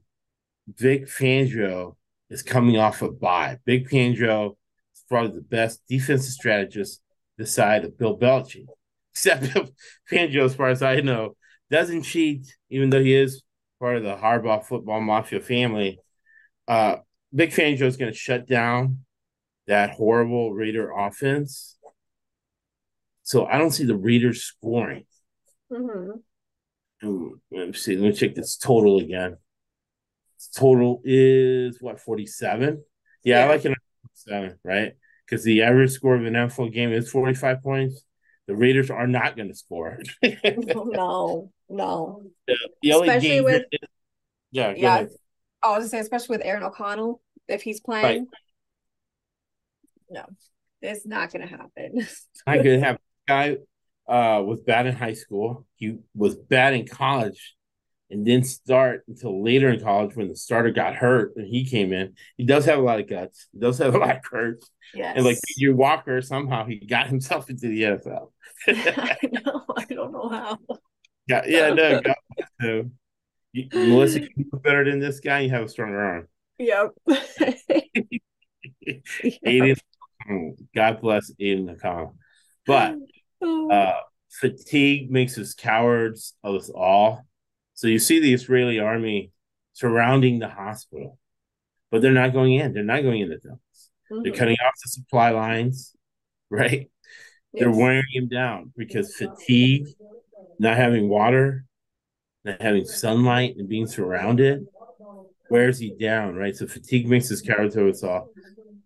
S1: Vic Fangio is coming off a bye. Vic Fangio is probably the best defensive strategist this side of Bill Belichick. Except <laughs> Fangio, as far as I know, doesn't cheat, even though he is part of the Harbaugh football mafia family. Uh, Vic Fangio is going to shut down that horrible Raider offense. So I don't see the Raiders scoring. Mm-hmm. Let me see. Let me check this total again. Total is what forty seven. Yeah, yeah, I like it seven, right? Because the average score of an NFL game is forty five points. The Raiders are not going to score. <laughs>
S2: no, no.
S1: The, the especially
S2: with yeah, yeah. Ahead. I was gonna say, especially with Aidan O'Connell, if he's playing. Right. No, it's not going to happen. <laughs>
S1: not going to happen. Guy uh, was bad in high school. He was bad in college and didn't start until later in college when the starter got hurt and he came in. He does have a lot of guts. He does have a lot of courage. Yes. And like PJ Walker, somehow he got himself into the NFL. <laughs>
S2: I know. I don't know how.
S1: Yeah, yeah, no. God, you, Melissa, you better than this guy. You have a stronger arm.
S2: Yep. <laughs> <laughs>
S1: Aidan, God bless Aidan O'Connell. But <sighs> oh. uh, fatigue makes us cowards of us all. So you see the Israeli army surrounding the hospital, but they're not going in. They're not going in the tunnels. Mm-hmm. They're cutting off the supply lines, <laughs> right? Yes. They're wearing him down because fatigue, not having water, not having sunlight, and being surrounded wears he down, right? So fatigue makes his character all.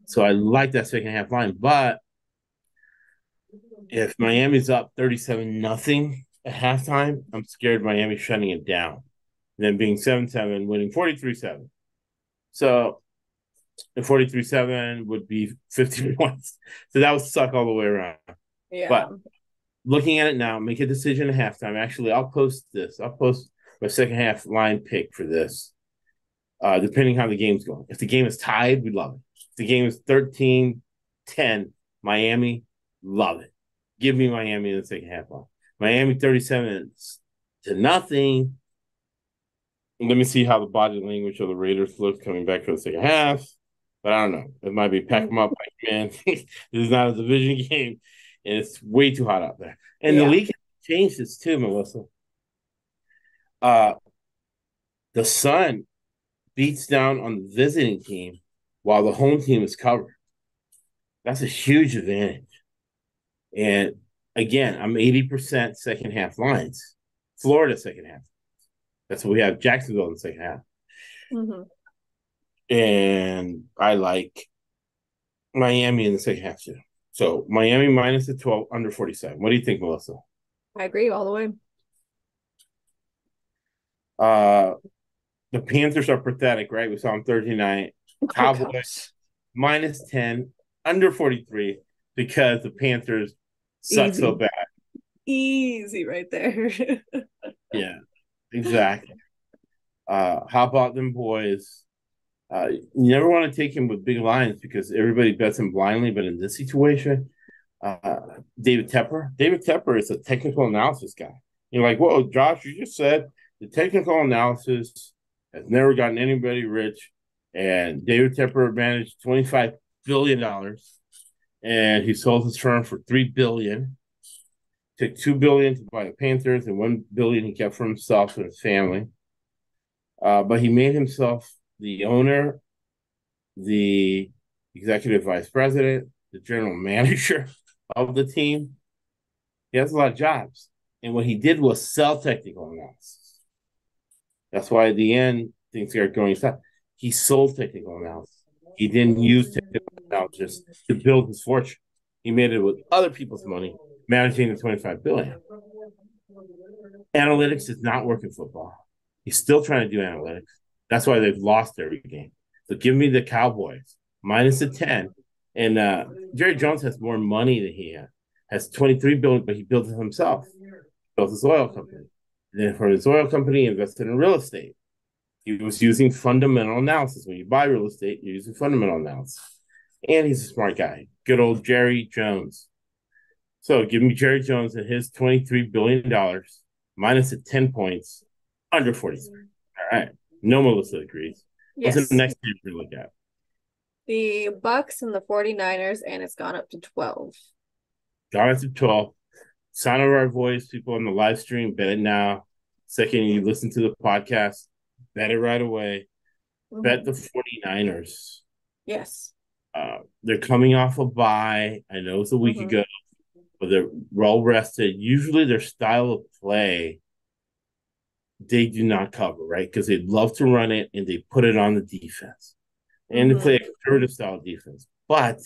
S1: So I like that second half line. But if Miami's up 37 nothing at halftime, I'm scared Miami shutting it down. And then being 7 7, winning 43 7. So the 43 7 would be 50 <laughs> points. So that would suck all the way around. Yeah. But looking at it now, make a decision at halftime. Actually, I'll post this. I'll post my second half line pick for this uh, depending how the game's going. If the game is tied, we love it. If the game is 13 10, Miami, love it. Give me Miami in the second half. Miami 37 to nothing. let me see how the body language of the Raiders looks coming back for the second half. But I don't know. It might be pack them up like man. <laughs> this is not a division <laughs> game, and it's way too hot out there. And yeah. the league changed this too, Melissa. Uh the sun beats down on the visiting team while the home team is covered. That's a huge advantage. And again, I'm 80% second half lines. Florida second half. That's what we have Jacksonville in the second half. Mm-hmm. And I like Miami in the second half too. So Miami minus the 12 under 47. What do you think, Melissa?
S2: I agree all the way.
S1: Uh the Panthers are pathetic, right? We saw them Thursday night. Oh, Cowboys minus 10, under 43, because the Panthers suck Easy. so bad.
S2: Easy right there. <laughs>
S1: yeah, exactly. Uh, how about them boys? Uh, you never want to take him with big lines because everybody bets him blindly. But in this situation, uh, David Tepper, David Tepper is a technical analysis guy. You're like, whoa, Josh, you just said the technical analysis has never gotten anybody rich. And David Tepper managed $25 billion and he sold his firm for 3 billion. Took 2 billion to buy the Panthers and 1 billion he kept for himself and his family. Uh, but he made himself the owner, the executive vice president, the general <laughs> manager of the team. He has a lot of jobs. And what he did was sell technical analysis. That's why at the end, things are going south. He sold technical analysis. He didn't use technical analysis to build his fortune. He made it with other people's money, managing the 25 billion. Analytics is not working football. He's still trying to do analytics. That's why they've lost every game. So give me the Cowboys minus a 10. And uh, Jerry Jones has more money than he has. Has 23 billion, but he built it himself. Built his oil company. And then from his oil company, invested in real estate. He was using fundamental analysis. When you buy real estate, you're using fundamental analysis. And he's a smart guy. Good old Jerry Jones. So give me Jerry Jones and his $23 billion minus at 10 points under 43. All right. No Melissa agrees. Yes. What's the next game we look at?
S2: The Bucs and the 49ers, and it's gone up to 12.
S1: Gone up to 12. Sound of our voice, people on the live stream, bet it now. Second, you listen to the podcast, bet it right away. Mm-hmm. Bet the 49ers.
S2: Yes.
S1: Uh, they're coming off a bye. I know it's a week mm-hmm. ago, but they're well rested. Usually, their style of play they do not cover, right? Because they love to run it and they put it on the defense. And mm-hmm. they play a conservative style defense. But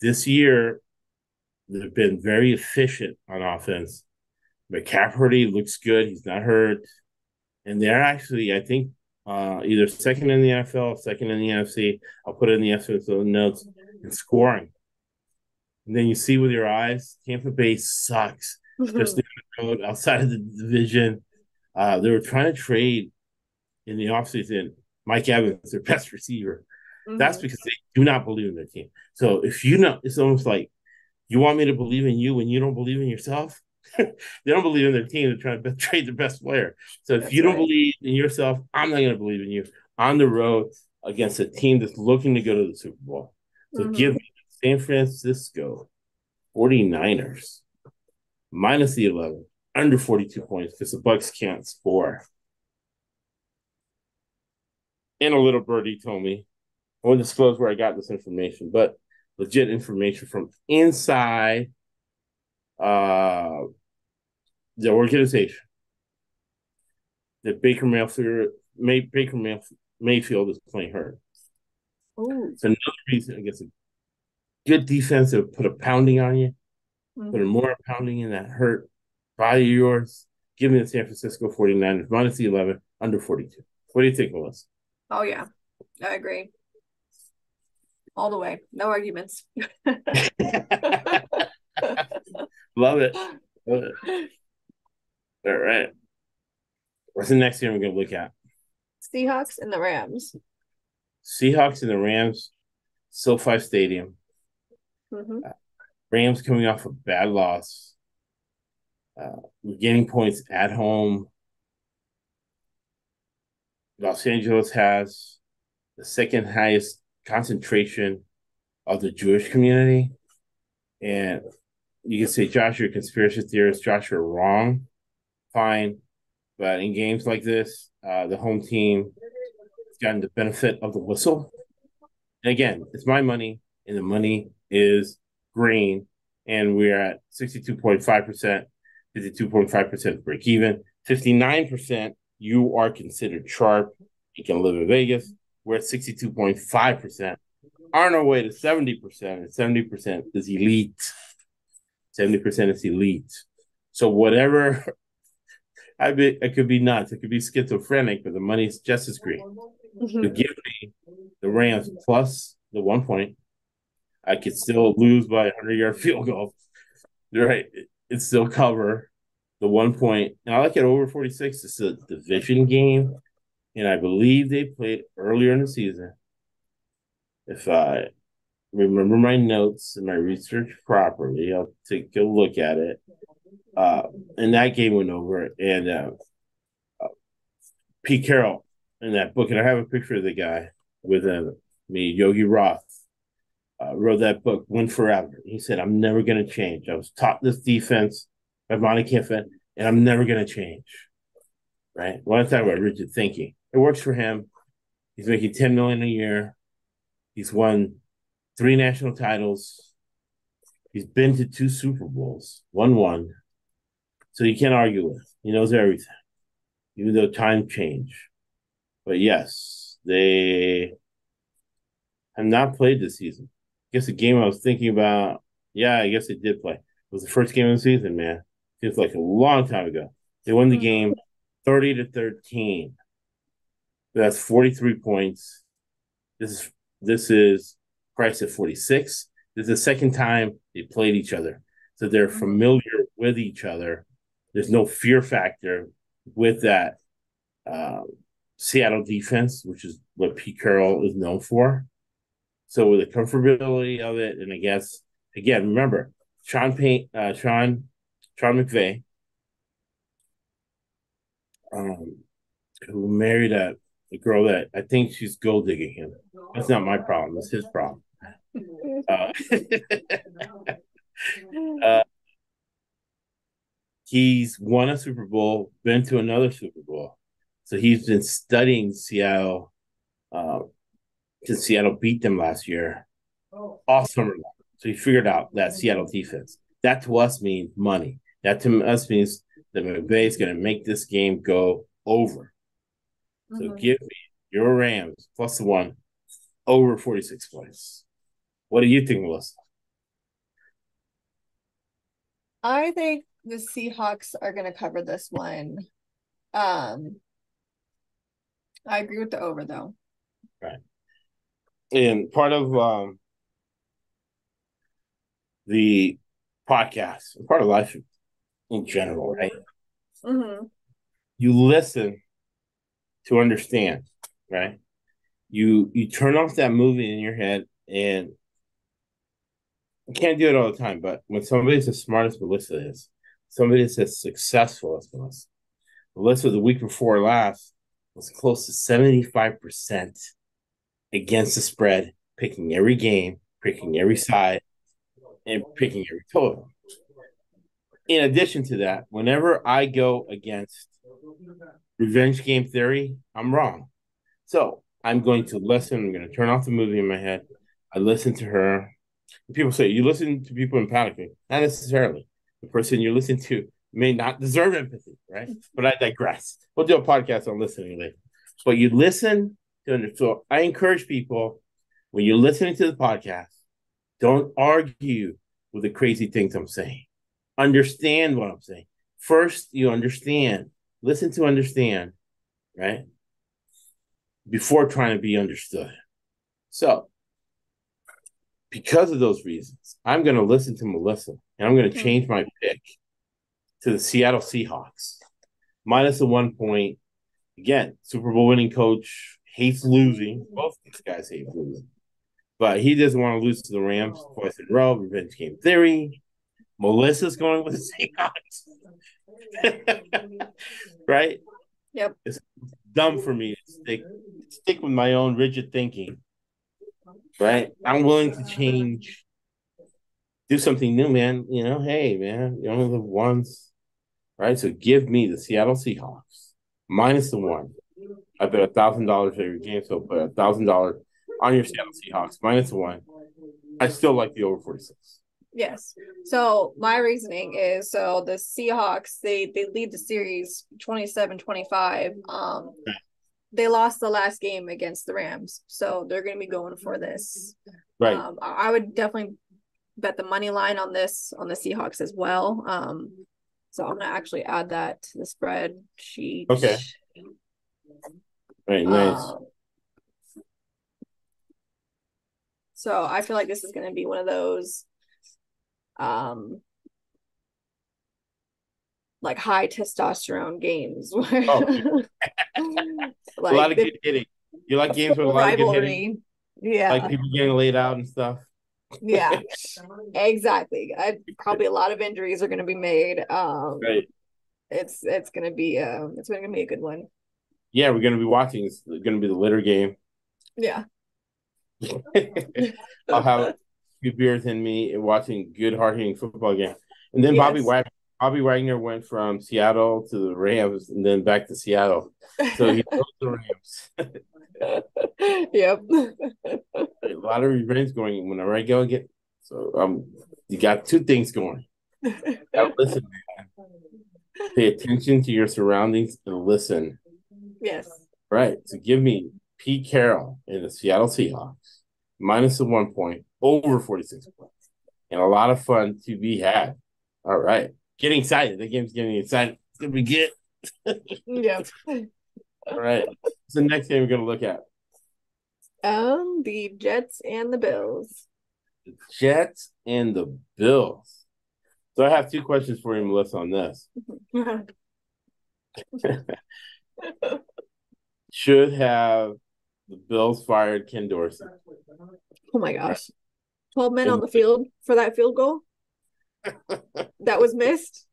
S1: this year, they've been very efficient on offense. McCaffrey looks good. He's not hurt. And they're actually, I think, uh, either second in the NFL, second in the NFC. I'll put it in the NFL notes in scoring. And then you see with your eyes, Tampa Bay sucks. Mm-hmm. Just outside of the division. Uh, they were trying to trade in the offseason Mike Evans, their best receiver. Mm-hmm. That's because they do not believe in their team. So if you know, it's almost like you want me to believe in you when you don't believe in yourself. <laughs> they don't believe in their team. They're trying to <laughs> trade the best player. So if that's you don't right. believe in yourself, I'm not going to believe in you on the road against a team that's looking to go to the Super Bowl. So mm-hmm. give me San Francisco 49ers minus the 11 under 42 points because the Bucs can't score. And a little birdie told me, I won't disclose where I got this information, but legit information from inside uh, the organization that Baker Mayfield, May, Baker Mayfield is playing hurt. Oh. It's another reason against a good defense that put a pounding on you, mm-hmm. put a more pounding in that hurt Body of yours. Give me the San Francisco 49ers minus the 11 under 42. What do you think, Melissa?
S2: Oh, yeah. I agree. All the way. No arguments. <laughs>
S1: Love it. <laughs> Love it. All right. What's the next game we're going to look at?
S2: Seahawks and the Rams.
S1: Seahawks and the Rams, SoFi Stadium. Mm-hmm. Uh, Rams coming off a bad loss uh, we're getting points at home. Los Angeles has the second highest concentration of the Jewish community. And you can say, Josh, you're a conspiracy theorist. Josh, you're wrong. Fine. But in games like this, uh, the home team has gotten the benefit of the whistle. And again, it's my money, and the money is green. And we're at 62.5%, 52.5% break even, 59%. You are considered sharp. You can live in Vegas. We're at 62.5%. On our way to 70%, and 70% is elite. 70% is elite. So whatever I be it could be nuts, it could be schizophrenic, but the money's just as great. Mm-hmm. Give me the Rams plus the one point, I could still lose by a hundred yard field goal. Right. It still cover the one point. And I like it over 46. It's a division game. And I believe they played earlier in the season. If I remember my notes and my research properly, I'll take a look at it. Uh, and that game went over, and uh, Pete Carroll in that book, and I have a picture of the guy with uh, me, Yogi Roth, uh, wrote that book, Win Forever. He said, I'm never going to change. I was taught this defense by Monte Kiffin, and I'm never going to change. Right? When I talk about rigid thinking, it works for him. He's making 10 million a year. He's won three national titles. He's been to two Super Bowls, one one. So you can't argue with. He knows everything, even though time change. But yes, they have not played this season. I guess the game I was thinking about, yeah, I guess they did play. It was the first game of the season, man. Feels like a long time ago. They won the game mm-hmm. 30 to 13. That's 43 points. This is this is Price at 46. This is the second time they played each other. So they're mm-hmm. familiar with each other there's no fear factor with that um, Seattle defense, which is what Pete Carroll is known for. So with the comfortability of it, and I guess again, remember Sean Payne, uh, Sean, Sean McVay, um, who married a, a girl that I think she's gold digging him. That's not my problem. That's his problem. <laughs> Uh, <laughs> uh, he's won a Super Bowl, been to another Super Bowl. So he's been studying Seattle uh, since Seattle beat them last year, all summer long. So he figured out that Seattle defense. That to us means money. That to us means that McVay is going to make this game go over. So mm-hmm. give me your Rams plus one over 46 points. What do you think, Melissa?
S3: I think the Seahawks are going to cover this one. Um, I agree with the over though.
S1: Right. And part of um, the podcast, part of life in general, right? Mm-hmm. You listen to understand, right? You you turn off that movie in your head and I can't do it all the time, but when somebody's as smart as Melissa is, somebody that's as successful as us. Melissa, the week before last, was close to 75% against the spread, picking every game, picking every side, and picking every total. In addition to that, whenever I go against revenge game theory, I'm wrong. So I'm going to listen. I'm going to turn off the movie in my head. I listen to her. People say you listen to people in panic. Not necessarily the person you're listening to may not deserve empathy, right? But I digress. We'll do a podcast on listening later. But you listen to so I encourage people when you're listening to the podcast, don't argue with the crazy things I'm saying. Understand what I'm saying. First, you understand. Listen to understand, right? Before trying to be understood. So because of those reasons, I'm going to listen to Melissa and I'm going to change my pick to the Seattle Seahawks minus the one point. Again, Super Bowl winning coach hates losing. Both these guys hate losing, but he doesn't want to lose to the Rams oh. twice in a row. Revenge game theory. Melissa's going with the Seahawks, <laughs> right?
S3: Yep.
S1: It's dumb for me to stick stick with my own rigid thinking. Right? I'm willing to change, do something new, man. You know, hey, man, you only live once. Right? So give me the Seattle Seahawks minus the one. I bet a thousand dollars every game, so put a thousand dollars on your Seattle Seahawks minus the one. I still like the over 46.
S2: Yes. So my reasoning is so the Seahawks they they lead the series 27-25. Um they lost the last game against the Rams. So they're going to be going for this.
S1: Right.
S2: Um, I would definitely bet the money line on this on the Seahawks as well. Um so I'm going to actually add that to the spreadsheet.
S1: Okay. Right, nice. Um,
S2: so I feel like this is going to be one of those um like high testosterone games where oh. <laughs>
S1: like a lot of good hitting. You like games with a lot rivalry. of good hitting?
S2: Yeah.
S1: Like people getting laid out and stuff.
S2: Yeah. <laughs> exactly. I probably a lot of injuries are gonna be made. Um
S1: right.
S2: it's it's gonna be uh it's gonna be a good one.
S1: Yeah, we're gonna be watching. It's gonna be the litter game.
S2: Yeah. <laughs>
S1: I'll have few beers in me watching good hard hitting football game. And then yes. Bobby Wagner, Bobby Wagner went from Seattle to the Rams and then back to Seattle. So he <laughs> knows the
S2: Rams. Yep.
S1: a lot of revenge going whenever I go again. So um you got two things going. Now <laughs> listen, man. Pay attention to your surroundings and listen.
S2: Yes.
S1: Right. So give me Pete Carroll in the Seattle Seahawks minus the one point over 46 points. And a lot of fun to be had. All right. Getting excited. The game's getting excited. It's gonna be good. <laughs>
S2: yeah.
S1: All right. What's the next game we're gonna look at?
S2: Um, the Jets and the Bills.
S1: The Jets and the Bills. So I have two questions for you, Melissa, on this. <laughs> Should have the Bills fired Ken Dorsey.
S2: Oh my gosh. 12 men on the field for that field goal <laughs> that was missed.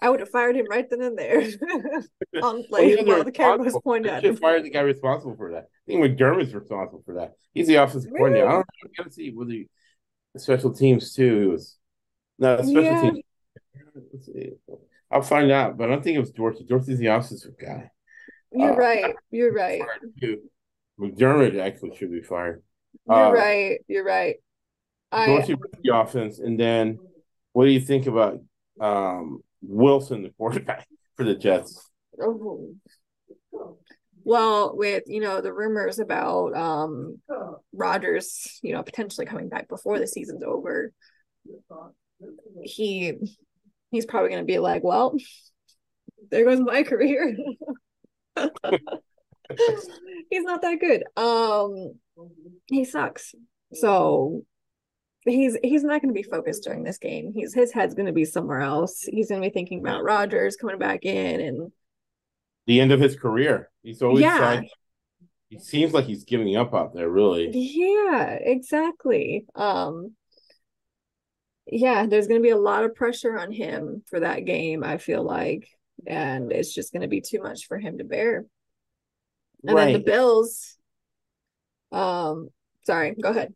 S2: I would have fired him right then and there. <laughs> on like
S1: well, the camera was pointed at him. Fired the guy responsible for that. I think McDermott's responsible for that. He's the offensive really? coordinator. I don't know. I gotta see whether he, special teams too. He was no special yeah. teams. Let's see. I'll find out, but I don't think it was Dorsey. Dorsey's the offensive guy.
S2: You're uh, right. You're <laughs> right.
S1: McDermott actually should be fired.
S2: You're uh, right. You're right.
S1: Dorsey I, the offense, and then what do you think about um, Wilson, the quarterback for the Jets?
S2: Oh. Well, with you know the rumors about um Rodgers, you know potentially coming back before the season's over, he he's probably going to be like, well, there goes my career. <laughs> he's not that good. Um, he sucks. So he's he's not going to be focused during this game. He's his head's going to be somewhere else. He's going to be thinking about Rodgers coming back in and
S1: the end of his career. He's always yeah. Tried, he seems like he's giving up out there, really.
S2: Yeah, exactly. Um yeah, there's going to be a lot of pressure on him for that game, I feel like, and it's just going to be too much for him to bear. And right. then the Bills um sorry, go ahead.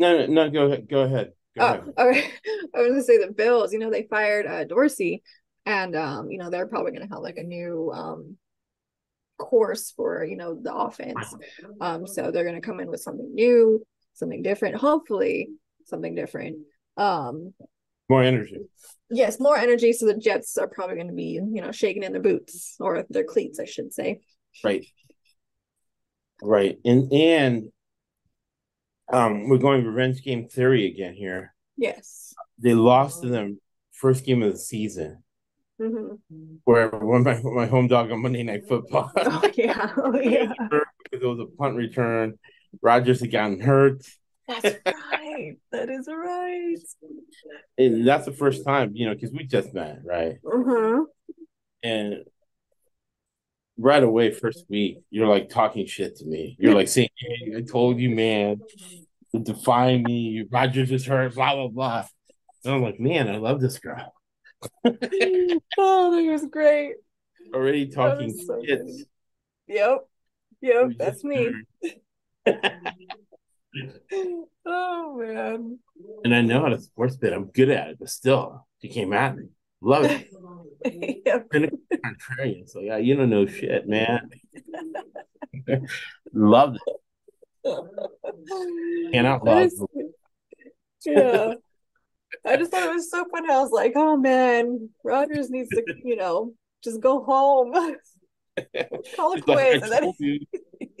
S1: No, no, no, go ahead. Go ahead. Go
S2: oh, ahead. <laughs> okay. I was gonna say the Bills, you know, they fired uh, Dorsey and um, you know, they're probably gonna have like a new um course for, you know, the offense. Um, so they're gonna come in with something new, something different, hopefully something different. Um
S1: more energy.
S2: Yes, more energy. So the Jets are probably going to be, you know, shaking in their boots or their cleats, I should say.
S1: Right. Right. And and um, we're going revenge game theory again here.
S2: Yes.
S1: They lost in the first game of the season.
S2: Mm-hmm.
S1: Where when my my home dog on Monday Night Football. <laughs>
S2: Oh yeah, oh <laughs> yeah.
S1: It was a punt return. Rodgers had gotten hurt.
S2: That's right. that is right.
S1: And that's the first time, you know, because we just met, right?
S2: Mm-hmm.
S1: And right away, first week, you're like talking shit to me. You're like saying, hey, I told you, man, to define me. Rodgers is hurt, blah, blah, blah. And I'm like, man, I love this girl. <laughs>
S2: oh, that was great.
S1: already talking so
S2: Yep. Yep, that's me. <laughs> oh man.
S1: And I know how to sports bit. I'm good at it, but still, she came at me. Love it. <laughs> yep. Contrarian. So yeah, you don't know shit, man. Love it. And out <laughs> loud.
S2: Yeah. <laughs> I just thought it was so funny. I was like, oh man, Rodgers needs to, you know, just go home. <laughs> Call it quits.
S1: Like, then... you.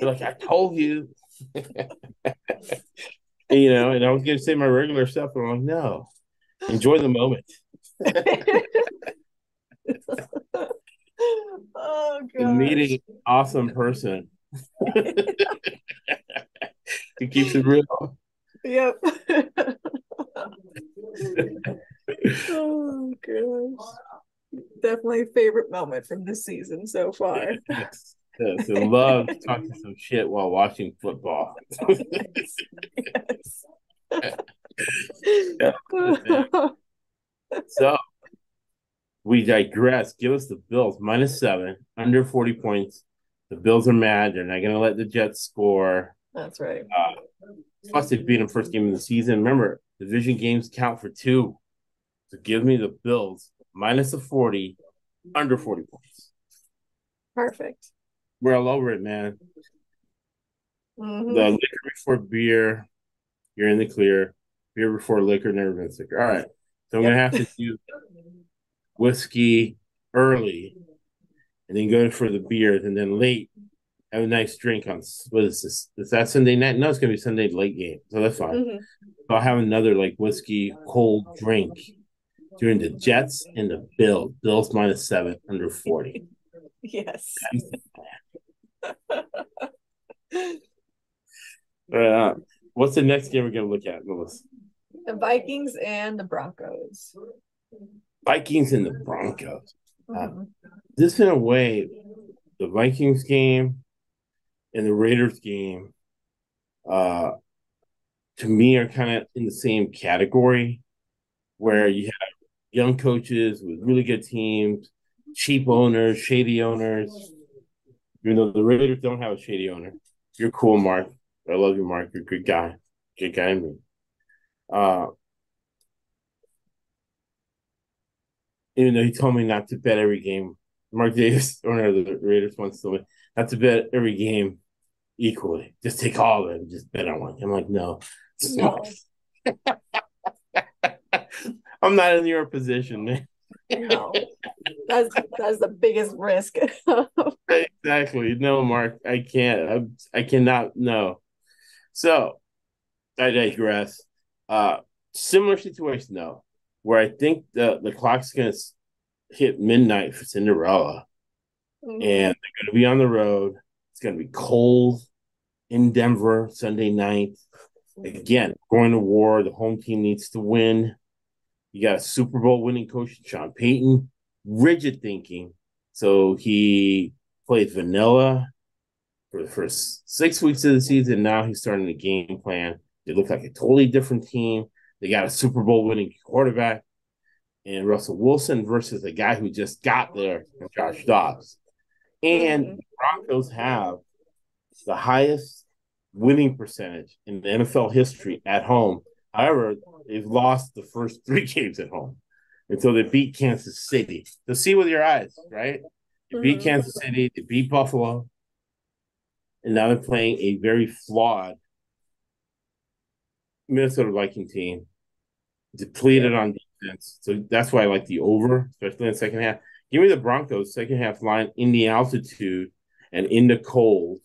S1: like, I told you. you know, and I was gonna say my regular stuff, but I'm like, no. Enjoy the moment.
S2: oh god.
S1: Meeting awesome person. He keeps it real.
S2: Yep. <laughs> <laughs> oh gosh. Definitely favorite moment from this season so far.
S1: Yes. yes. I love talking some shit while watching football. yes. <laughs> so we digress. Give us the Bills minus seven, under 40 points. The Bills are mad. They're not going to let the Jets score.
S2: That's right. Uh,
S1: plus, they beat them first game of the season. Remember, division games count for two. So give me the Bills minus the 40, under 40 points.
S2: Perfect.
S1: We're all over it, man. Mm-hmm. The liquor before beer, you're in the clear. Beer before liquor, never been sicker. All right. So I'm yep. going to have to do whiskey early and then go for the beers and then late have a nice drink on what is this? Is that Sunday night? No, it's gonna be Sunday late game, so that's fine. Mm-hmm. So I'll have another like whiskey cold drink during the Jets and the Bills. Bills minus seven under forty. <laughs>
S2: yes. <laughs>
S1: uh, what's the next game we're gonna look at, Melissa?
S2: The Vikings and the Broncos.
S1: Vikings and the Broncos. Mm-hmm. Uh, this in a way, the Vikings game and the Raiders game, uh, to me are kind of in the same category, where you have young coaches with really good teams, cheap owners, shady owners. Even though the Raiders don't have a shady owner, you're cool, Mark. I love you, Mark. You're a good guy, good guy. Me. Uh, even though he told me not to bet every game. Mark Davis, <laughs> owner of the Raiders, once told me not to bet every game equally. Just take all of it and just bet on one. I'm like, no. no. <laughs> I'm not in your position. man.
S2: no. That's that's the biggest risk. <laughs>
S1: exactly. No, Mark. I can't. I, I cannot no. So I digress. Uh similar situation though where I think the the clock's gonna hit midnight for Cinderella, mm-hmm. and they're gonna be on the road. It's gonna be cold in Denver Sunday night. Again, going to war. The home team needs to win. You got a Super Bowl winning coach, Sean Payton, rigid thinking. So he played vanilla for the first six weeks of the season. Now he's starting the game plan. They look like a totally different team. They got a Super Bowl winning quarterback and Russell Wilson versus a guy who just got there, Josh Dobbs. And mm-hmm. Broncos have the highest winning percentage in the NFL history at home. However, they've lost the first <laughs> three games at home until they beat Kansas City. To see with your eyes, right? They mm-hmm. beat Kansas City, they beat Buffalo, and now they're playing a very flawed Minnesota Viking team depleted on defense. So that's why I like the over, especially in the second half. Give me the Broncos second half line in the altitude and in the cold.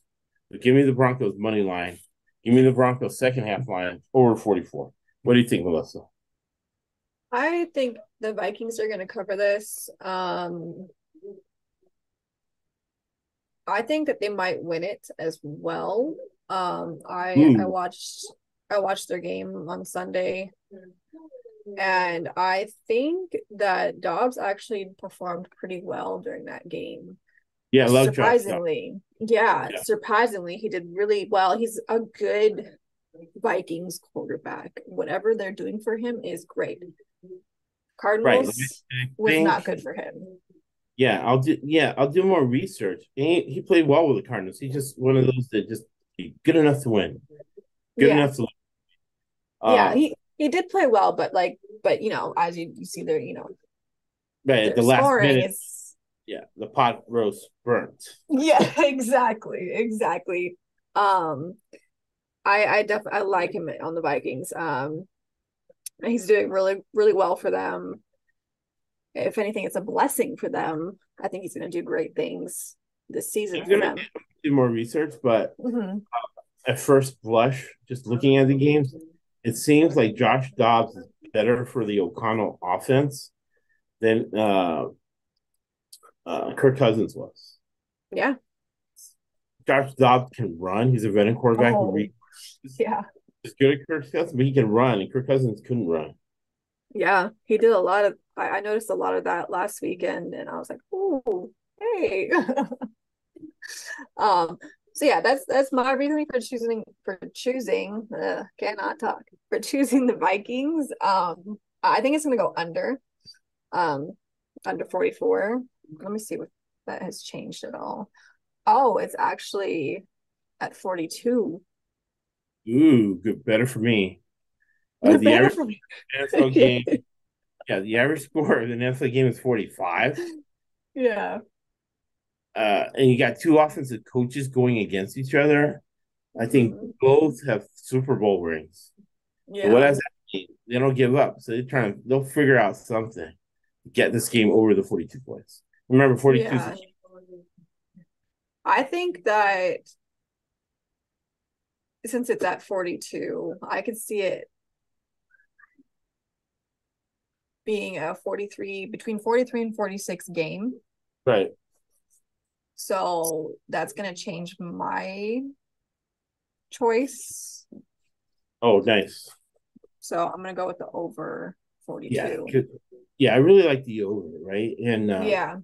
S1: But give me the Broncos money line. Give me the Broncos second half line over 44. What do you think, Melissa?
S2: I think the Vikings are going to cover this. Um, I think that they might win it as well. Um, I mm. I watched I watched their game on Sunday and I think that Dobbs actually performed pretty well during that game.
S1: Yeah, love
S2: surprisingly. Yeah, yeah, surprisingly, he did really well. He's a good Vikings quarterback. Whatever they're doing for him is great. Cardinals right. was not good for him.
S1: Yeah, I'll do. Yeah, I'll do more research. He he played well with the Cardinals. He's just one of those that just good enough to win. Good yeah. enough to.
S2: Uh, yeah, he he did play well, but like, but you know, as you, you see there, you know,
S1: right the last minute. Is... Yeah, the pot roast burnt.
S2: Yeah, <laughs> exactly, exactly. Um, I I definitely I like him on the Vikings. Um, he's doing really really well for them if anything, it's a blessing for them. I think he's going to do great things this season for them.
S1: Do more research, but mm-hmm. at first blush, just looking at the games, it seems like Josh Dobbs is better for the O'Connell offense than uh, uh, Kirk Cousins was.
S2: Yeah.
S1: Josh Dobbs can run. He's a veteran quarterback. Oh, <laughs>
S2: yeah.
S1: He's good at Kirk Cousins, but he can run, and Kirk Cousins couldn't run.
S2: Yeah, he did a lot of. I, I noticed a lot of that last weekend, and I was like, "Oh, hey." <laughs> um. So yeah, that's that's my reasoning for choosing for choosing. Uh, cannot talk for choosing the Vikings. Um, I think it's gonna go under. Um, under forty four. Let me see what that has changed at all. Oh, it's actually at forty two.
S1: Ooh, good, better for me. Uh, <laughs> the average NFL <laughs> game, yeah, the average score of the NFL game is 45.
S2: Yeah.
S1: Uh, and you got two offensive coaches going against each other. I think mm-hmm. both have Super Bowl rings. Yeah. what does that mean? They don't give up. So they're trying to, they'll figure out something to get this game over the 42 points. Remember, 42 yeah.
S2: I think that since it's at 42, I could see it being a 43 between 43 and 46 game.
S1: Right.
S2: So that's going to change my choice.
S1: Oh, nice.
S2: So I'm going to go with the over 42.
S1: Yeah, yeah, I really like the over, right? And uh,
S2: yeah.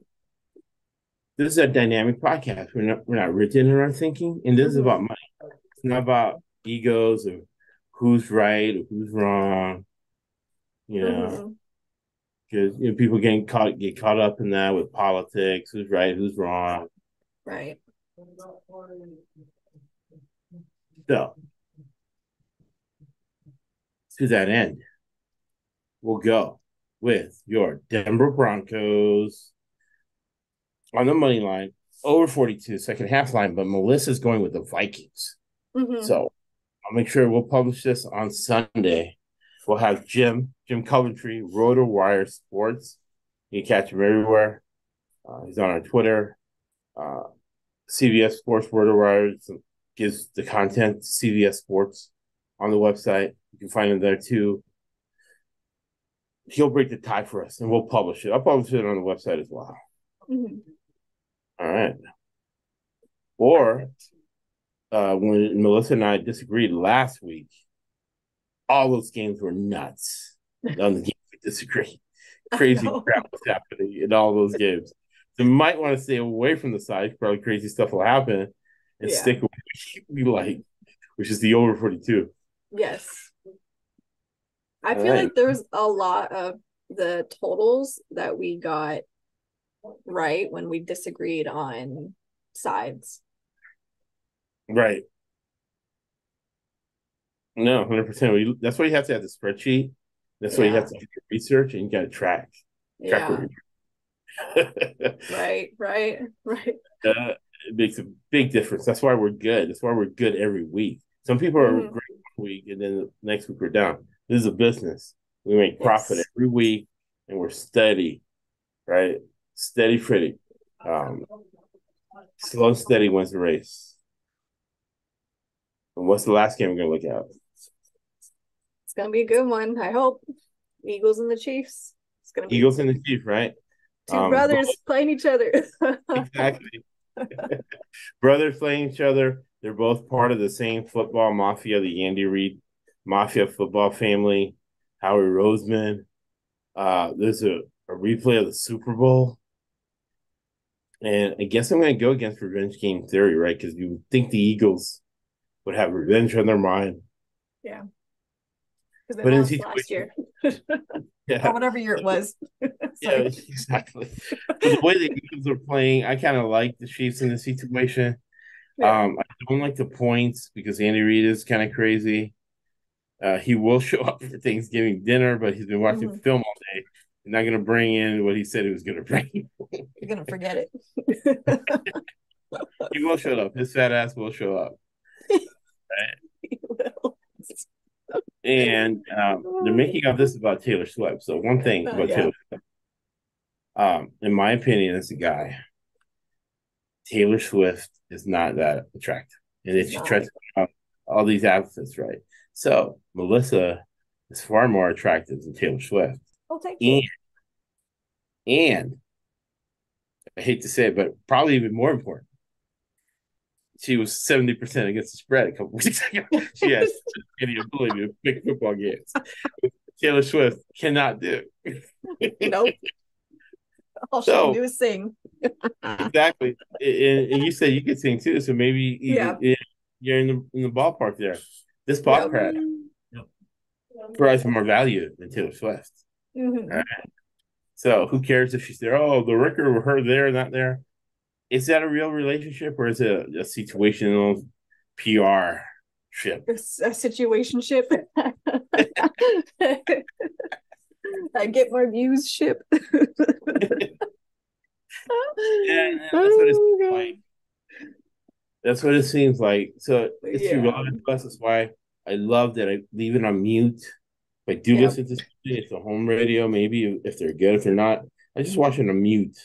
S1: This is a dynamic podcast. We're not we're not rigid in our thinking, and this mm-hmm. is about money. It's not about egos or who's right or who's wrong. You know, mm-hmm because you know people getting caught get caught up in that with politics, who's right, who's wrong.
S2: Right.
S1: So to that end, we'll go with your Denver Broncos on the money line over 42 second half line, but Melissa's going with the Vikings. Mm-hmm. So I'll make sure we'll publish this on Sunday We'll have Jim, Jim Coventry, Roto Wire Sports. You can catch him everywhere. Uh, he's on our Twitter. Uh, CBS Sports Roto Wire gives the content to CBS Sports on the website. You can find him there too. He'll break the tie for us and we'll publish it. I'll publish it on the website as well. Mm-hmm. All right. Or uh, when Melissa and I disagreed last week, all those games were nuts. <laughs> on the games we disagree. Crazy crap was happening in all those games. So you might want to stay away from the side. Probably crazy stuff will happen and yeah. stick with <laughs> what we like, which is the over 42.
S2: Yes. I all feel right. like there's a lot of the totals that we got right when we disagreed on sides.
S1: Right. No, hundred percent. That's why you have to have the spreadsheet. That's yeah. why you have to do your research and you got to track. track
S2: yeah. <laughs> right, right, right. Uh,
S1: it makes a big difference. That's why we're good. That's why we're good every week. Some people are mm-hmm. great one week and then the next week we're down. This is a business. We make profit yes. every week and we're steady, right? Steady pretty. Um, slow and steady wins the race. And what's the last game we're gonna look at?
S2: It's gonna be a good one. I hope. Eagles and the Chiefs. It's gonna be
S1: Eagles and the Chiefs, right?
S2: Two um, brothers both, playing each other. <laughs>
S1: exactly. <laughs> brothers playing each other. They're both part of the same football mafia, the Andy Reid mafia football family. Howie Roseman. Uh, there's a, a replay of the Super Bowl. And I guess I'm going to go against revenge game theory, right? Because you would think the Eagles would have revenge on their mind.
S2: Yeah but in last year. <laughs> yeah. or whatever year it was. <laughs>
S1: yeah, exactly. But the way the Eagles are playing. I kind of like the Chiefs in this situation. Yeah. Um, I don't like the points because Andy Reid is kind of crazy. Uh, he will <laughs> show up for Thanksgiving dinner, but he's been watching mm-hmm. film all day. He's not going to bring in what he said he was going <laughs> to bring.
S3: You're going to forget it.
S1: he will show up. His fat ass will show up. And um, they're making all this about Taylor Swift. So one thing about yeah. Taylor Swift, um, in my opinion, as a guy, Taylor Swift is not that attractive, and if she tries to all these outfits, right? So Melissa is far more attractive than Taylor Swift.
S3: Oh, thank
S1: you. And, and I hate to say it, but probably even more important, she was 70% against the spread a couple <laughs> weeks ago. She has any ability to pick football games. Taylor Swift cannot do.
S3: nope. <laughs> All she so, can do is sing.
S1: exactly. And, and, you said you could sing too, so maybe yeah. you're in the in the ballpark there. This podcast yep. provides more value than Taylor Swift. Mm-hmm. Right? So who cares if she's there? Oh, the record with her there, not there. Is that a real relationship or is it a, a situational PR ship?
S3: A, a situation ship. <laughs> I get more views ship. <laughs> yeah,
S1: that's what it seems like. That's what it seems like. So it's yeah. irrelevant to us. That's why I love that I leave it on mute. If I do yep. listen to something, it's a home radio, maybe if they're good. If they're not, I just watch it on mute.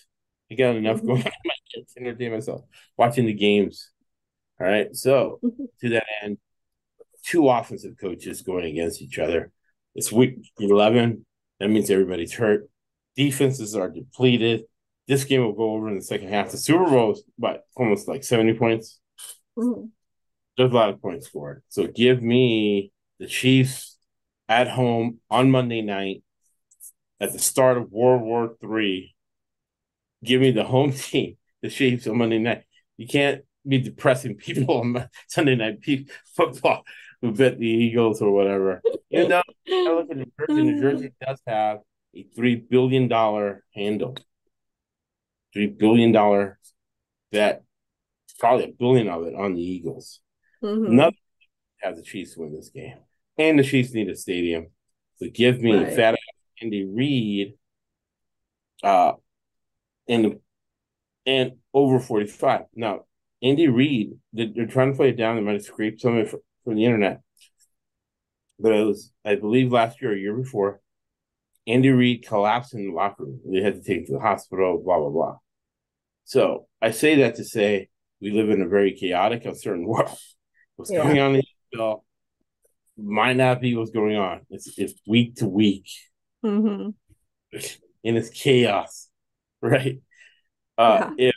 S1: I got enough mm-hmm. going on my kids to entertain myself. Watching the games. All right. So mm-hmm. to that end, two offensive coaches going against each other. It's week 11. That means everybody's hurt. Defenses are depleted. This game will go over in the second half. The Super Bowl is but almost like 70 points. Mm-hmm. There's a lot of points scored. So give me the Chiefs at home on Monday night at the start of World War Three. Give me the home <laughs> team, the Chiefs on Monday night. You can't be depressing <laughs> people on Sunday night football who bet the Eagles or whatever. You know, I look at New Jersey. New Jersey does have a three billion dollar handle, three billion dollar bet, probably a billion of it on the Eagles. Mm-hmm. Nothing has the Chiefs win this game, and the Chiefs need a stadium. So give me right. fat Andy Reid, uh, and and over forty five. Now Andy Reid, they're trying to play it down. They might have scraped some of it from the internet. But it was, I believe, last year or year before, Andy Reid collapsed in the locker room. They had to take him to the hospital, blah, blah, blah. So I say that to say we live in a very chaotic, uncertain <laughs> world. What's yeah. going on in the NFL might not be what's going on. It's, it's week to week. Mm-hmm. <laughs> And it's chaos, <laughs> right? Uh, yeah. If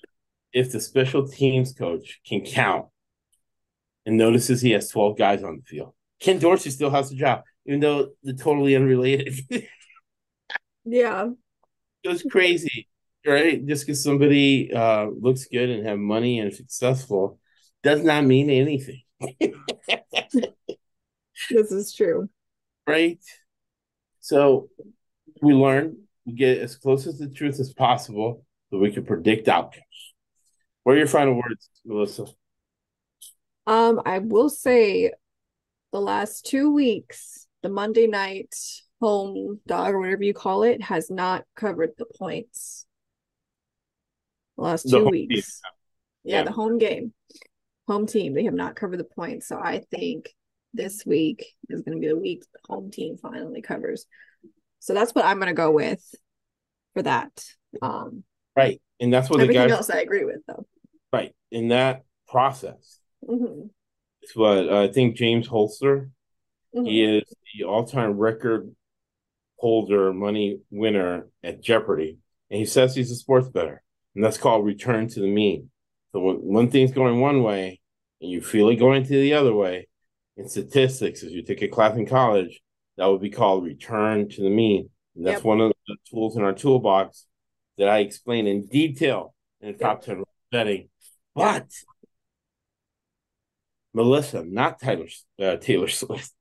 S1: if the special teams coach can count and notices he has 12 guys on the field. Ken Dorsey still has a job, even though they're totally unrelated. <laughs>
S3: yeah.
S1: It was crazy, right? Just because somebody uh, looks good and have money and successful does not mean anything. <laughs>
S3: this is true.
S1: Right? So we learn, we get as close as the truth as possible so we can predict outcomes. What are your final words, Melissa?
S3: Um, I will say the last two weeks, the Monday night home dog or whatever you call it has not covered the points. The last two the weeks. Yeah, yeah, the home game. Home team. They have not covered the points. So I think this week is going to be the week the home team finally covers. So that's what I'm going to go with for that. Um,
S1: right. And that's what
S3: everything the else I agree with, though.
S1: Right. In that process, Mm-hmm. It's what uh, I think James Holzhauer. Mm-hmm. He is the all-time record holder, money winner at Jeopardy, and he says he's a sports bettor, and that's called return to the mean. So when one thing's going one way, and you feel it going to the other way, in statistics, as you take a class in college, that would be called return to the mean. And that's yep. one of the tools in our toolbox that I explain in detail in the top 10 betting. But Melissa, not Taylor uh, Taylor Swift,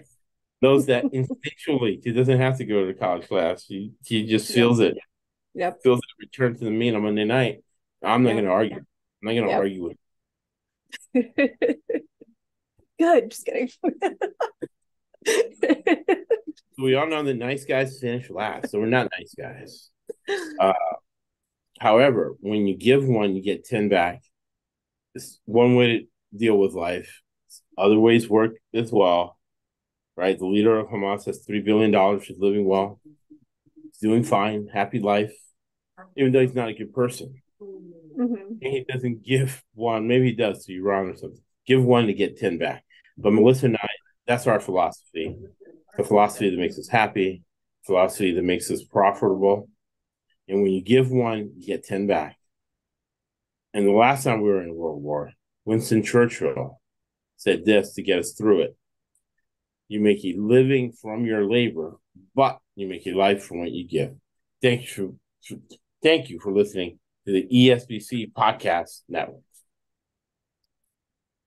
S1: <laughs> knows that instinctually she doesn't have to go to college class. She she just feels it.
S3: Yep.
S1: Feels it return to the mean on Monday night, I'm not going to argue. I'm not going to yep. argue with. <laughs>
S2: Good. Just kidding. <laughs>
S1: we all know that nice guys finish last, so we're not nice guys. Uh, however, when you give one, you get ten back. It's one way to deal with life. Other ways work as well, right? The leader of Hamas has three billion dollars. He's living well. He's doing fine, happy life, even though he's not a good person. Mm-hmm. he doesn't give one. Maybe he does to Iran or something. Give one to get ten back. But Melissa and I, that's our philosophy. The philosophy that makes us happy, philosophy that makes us profitable. And when you give one, you get ten back. And the last time we were in world war, Winston Churchill said this to get us through it. You make a living from your labor, but you make a life from what you give. Thank you for, thank you for listening to the ESBC Podcast Network.